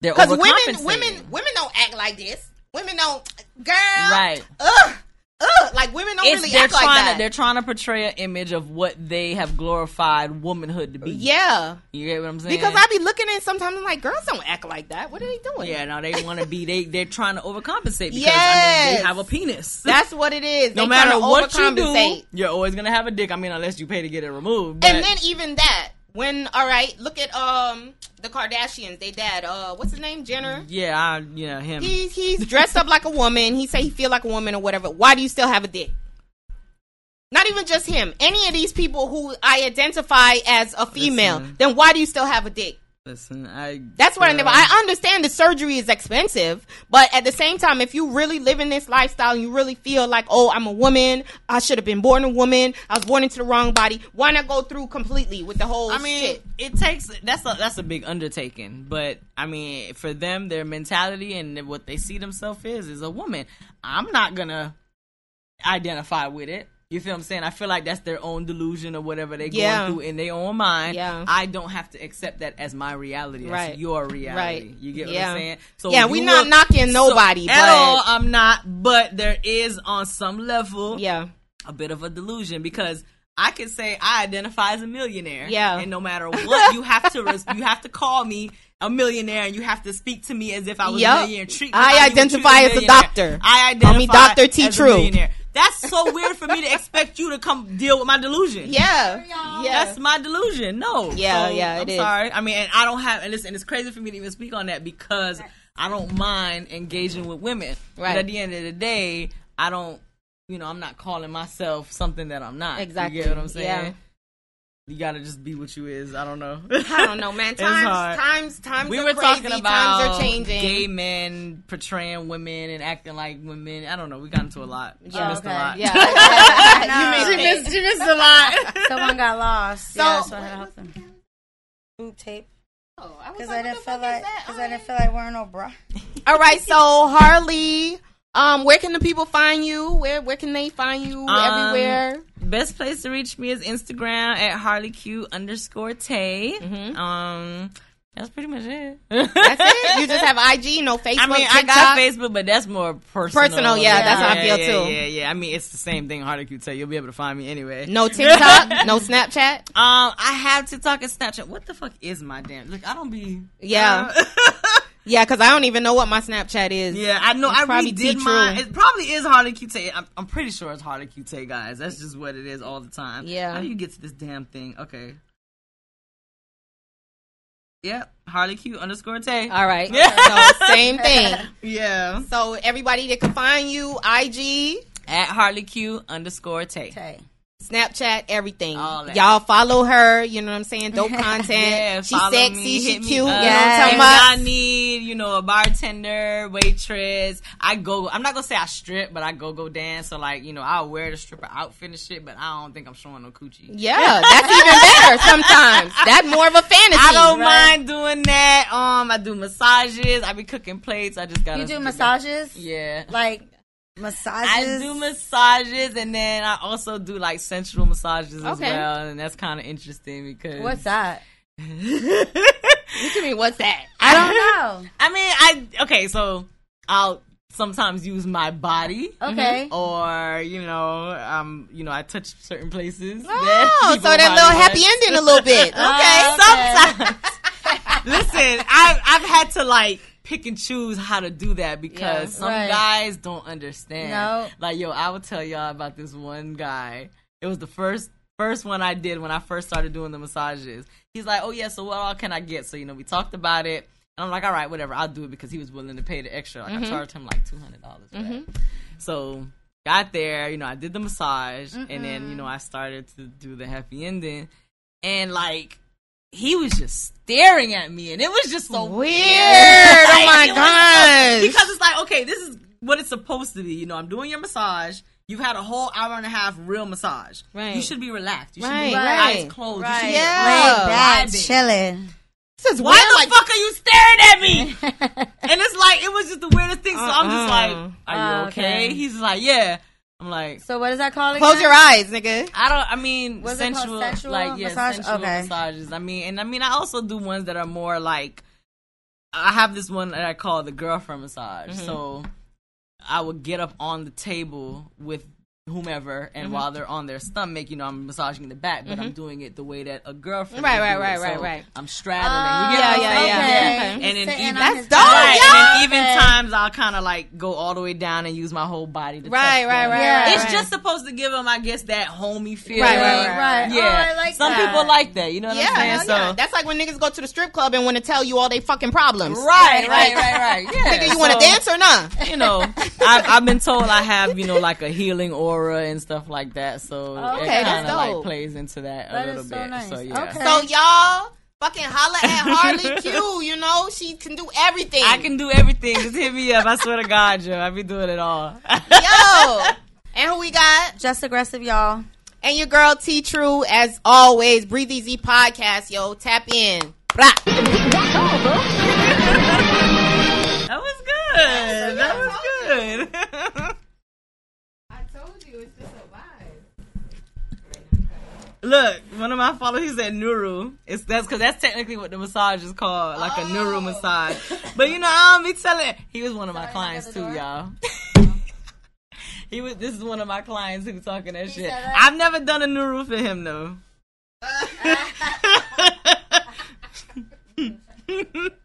they're Because women, women, women don't act like this. Women don't, girl. Right. Ugh, ugh. Like women don't It's, really act like that. to they're trying to portray an image of what they have glorified womanhood to be. yeah. you get what I'm saying? Because I be looking at sometimes I'm like, girls don't act like that. What are they doing? yeah, no, they want to be they they're trying to overcompensate because I mean they have a penis. That's what it is. no They matter what you do, you're always gonna have a dick. I mean, unless you pay to get it removed. But And then even that, when all right, look at um the Kardashians. They dad, uh, what's his name, Jenner. yeah, I, yeah, him. He's he's dressed up like a woman. He say he feel like a woman or whatever. Why do you still have a dick? Not even just him. Any of these people who I identify as a female, Listen. then why do you still have a dick? Listen, I. That's what I never. I understand the surgery is expensive, but at the same time, if you really live in this lifestyle and you really feel like, oh, I'm a woman, I should have been born a woman, I was born into the wrong body. Why not go through completely with the whole I mean, shit? it takes that's a that's a big undertaking, but I mean, for them, their mentality and what they see themselves is is a woman. I'm not gonna identify with it. You feel what I'm saying? I feel like that's their own delusion or whatever they Yeah. going through in their own mind. Yeah. I don't have to accept that as my reality. That's Right. your reality. Right. You get what I'm saying? So Yeah, you we not knocking nobody, at but- all. I'm not, but there is on some level Yeah. a bit of a delusion because I could say I identify as a millionaire. Yeah. And no matter what, you have to res- you have to call me a millionaire and you have to speak to me as if I was Yup. a millionaire. Treat me I would identify as a doctor. I identify Call me Dr. T. as a True. Millionaire. That's so weird for me to expect you to come deal with my delusion. Yeah. Yeah. That's my delusion. No. Yeah, So, yeah, it I'm is. sorry. I mean, and I don't have. And listen, it's crazy for me to even speak on that because I don't mind engaging with women. Right. But at the end of the day, I don't. You know, I'm not calling myself something that I'm not. Exactly. You get what I'm saying? Yeah. You gotta just be what you is. I don't know. I don't know, man. It's Times, times, times. we are were crazy. talking about times are changing. gay men portraying women and acting like women. I don't know. We got into a lot. She Yeah, missed okay. a lot. Yeah, I you missed she missed a lot. Someone got lost. So- yeah, so I had to help them. Boot tape. Oh, Because I didn't feel like because I didn't feel like wearing no bra. All right, so Harley, um, where can the people find you? Where where can they find you? Um, Everywhere. Best place to reach me is Instagram at HarleyQ underscore Tay. Mm-hmm. Um, that's pretty much it. That's it. You just have IG, no Facebook. I mean, I got Facebook, but that's more personal. Personal, yeah, that's how I feel, yeah, too. Yeah, yeah. I mean, it's the same thing. HarleyQ Tay. You'll be able to find me anyway. No TikTok, no Snapchat. Um, I have TikTok and Snapchat. What the fuck is my damn? Look, I don't be. Yeah. Yeah, because I don't even know what my Snapchat is. Yeah, I know. It's I probably redid mine. It probably is Harley Q I'm, I'm pretty sure it's Harley Q guys. That's just what it is all the time. Yeah. How do you get to this damn thing? Okay. Yep, Harley Q underscore Tay. All right. Yeah. So same thing. yeah. So everybody that can find you, IG, At Harley Q underscore Tay. Okay. Snapchat, everything. Y'all follow her. You know what I'm saying? Dope content. Yeah, She's sexy. me, she hit me cute. You know what I'm talking about? I need, you know, a bartender, waitress, I go. I'm not gonna say I strip, but I go go dance. So like, you know, I'll wear the stripper outfit and shit, but I don't think I'm showing no coochie. Yeah, that's even better sometimes. That's more of a fantasy. I don't Right. mind doing that. Um, I do massages. I be cooking plates. I just gotta. You do massages? back- Yeah. Like I do massages, and then I also do like sensual massages as well, and that's kind of interesting because What's that? What you mean? What's that? I don't know. I mean, I okay. So I'll sometimes use my body, Okay. or you know, um, you know, I touch certain places. Oh, so that little happy ending a little bit. Okay. Oh, okay. Sometimes. Listen, I've I've had to like pick and choose how to do that because Yeah. some Right. guys don't understand. No. Like, yo, I will tell y'all about this one guy. It was the first first one I did when I first started doing the massages. He's like, "Oh yeah, so what all can I get?" So you know, we talked about it, and I'm like, "All right, whatever, I'll do it," because he was willing to pay the extra. Like I mm-hmm. charged him like two hundred dollars that. Mm-hmm. So got there, you know, I did the massage, and then you know, I started to do the happy ending, and like he was just staring at me, and it was just so Weird. Like, Oh my it was so- gosh. because it's like, okay, this is what it's supposed to be. You know, I'm doing your massage. You've had a whole hour and a half real massage. Right. You should be relaxed. You should Right, be right. eyes closed. You Right. should be Yeah. Chilling. This is Why weird, the fuck are you staring at me? and it's like it was just the weirdest thing. So I'm just Uh-uh. like, are you Oh, okay? okay. He's like, yeah. I'm like, So what is that called? Close again? your eyes, nigga. I don't. I mean, What's sensual, Sensual like yeah, massage? sensual Okay. massages. I mean, and I mean, I also do ones that are more like. I have this one that I call the girlfriend massage. Mm-hmm. So, I would get up on the table with whomever, and Mm-hmm. while they're on their stomach, you know, I'm massaging the back, but I'm doing it the way that a girlfriend. Right, would right, do right, it. right, So right. I'm straddling. Oh, you get what yeah, yeah, okay. yeah. He's And then even- That's dope. Right, yeah. and then even Okay. times I'll kind of like go all the way down and use my whole body to Right, touch right, them. right, Yeah. right, It's right. just supposed to give them, I guess, that homey feel. Right, right, right, right. Yeah, Oh, I like some that. people like that. You know what Yeah, I'm saying? hell so yeah. That's like when niggas go to the strip club and want to tell you all they fucking problems. right, right, right, right. Yeah. Nigga, you want to so, dance or not? You know, I've, I've been told I have, you know, like a healing aura and stuff like that. So Okay, it kind of like plays into that, That a little is so bit. nice. So yeah. Okay. So y'all fucking holla at Harley Q. You know she can do everything. I can do everything. Just hit me up. I swear to God, yo. I be doing it all. Yo, and who we got? Just aggressive, y'all. And your girl T True, as always. Breathe Easy podcast, yo. Tap in. Blah. That was good. That was good. I told you it's just a vibe. Look, one of my followers, he said Nuru. It's that's because that's technically what the massage is called, like a Nuru oh. massage. But you know, I don't be telling. He was one of my clients too, the y'all. he was. This is one of my clients who talking that He shit. that? I've never done a Nuru for him though.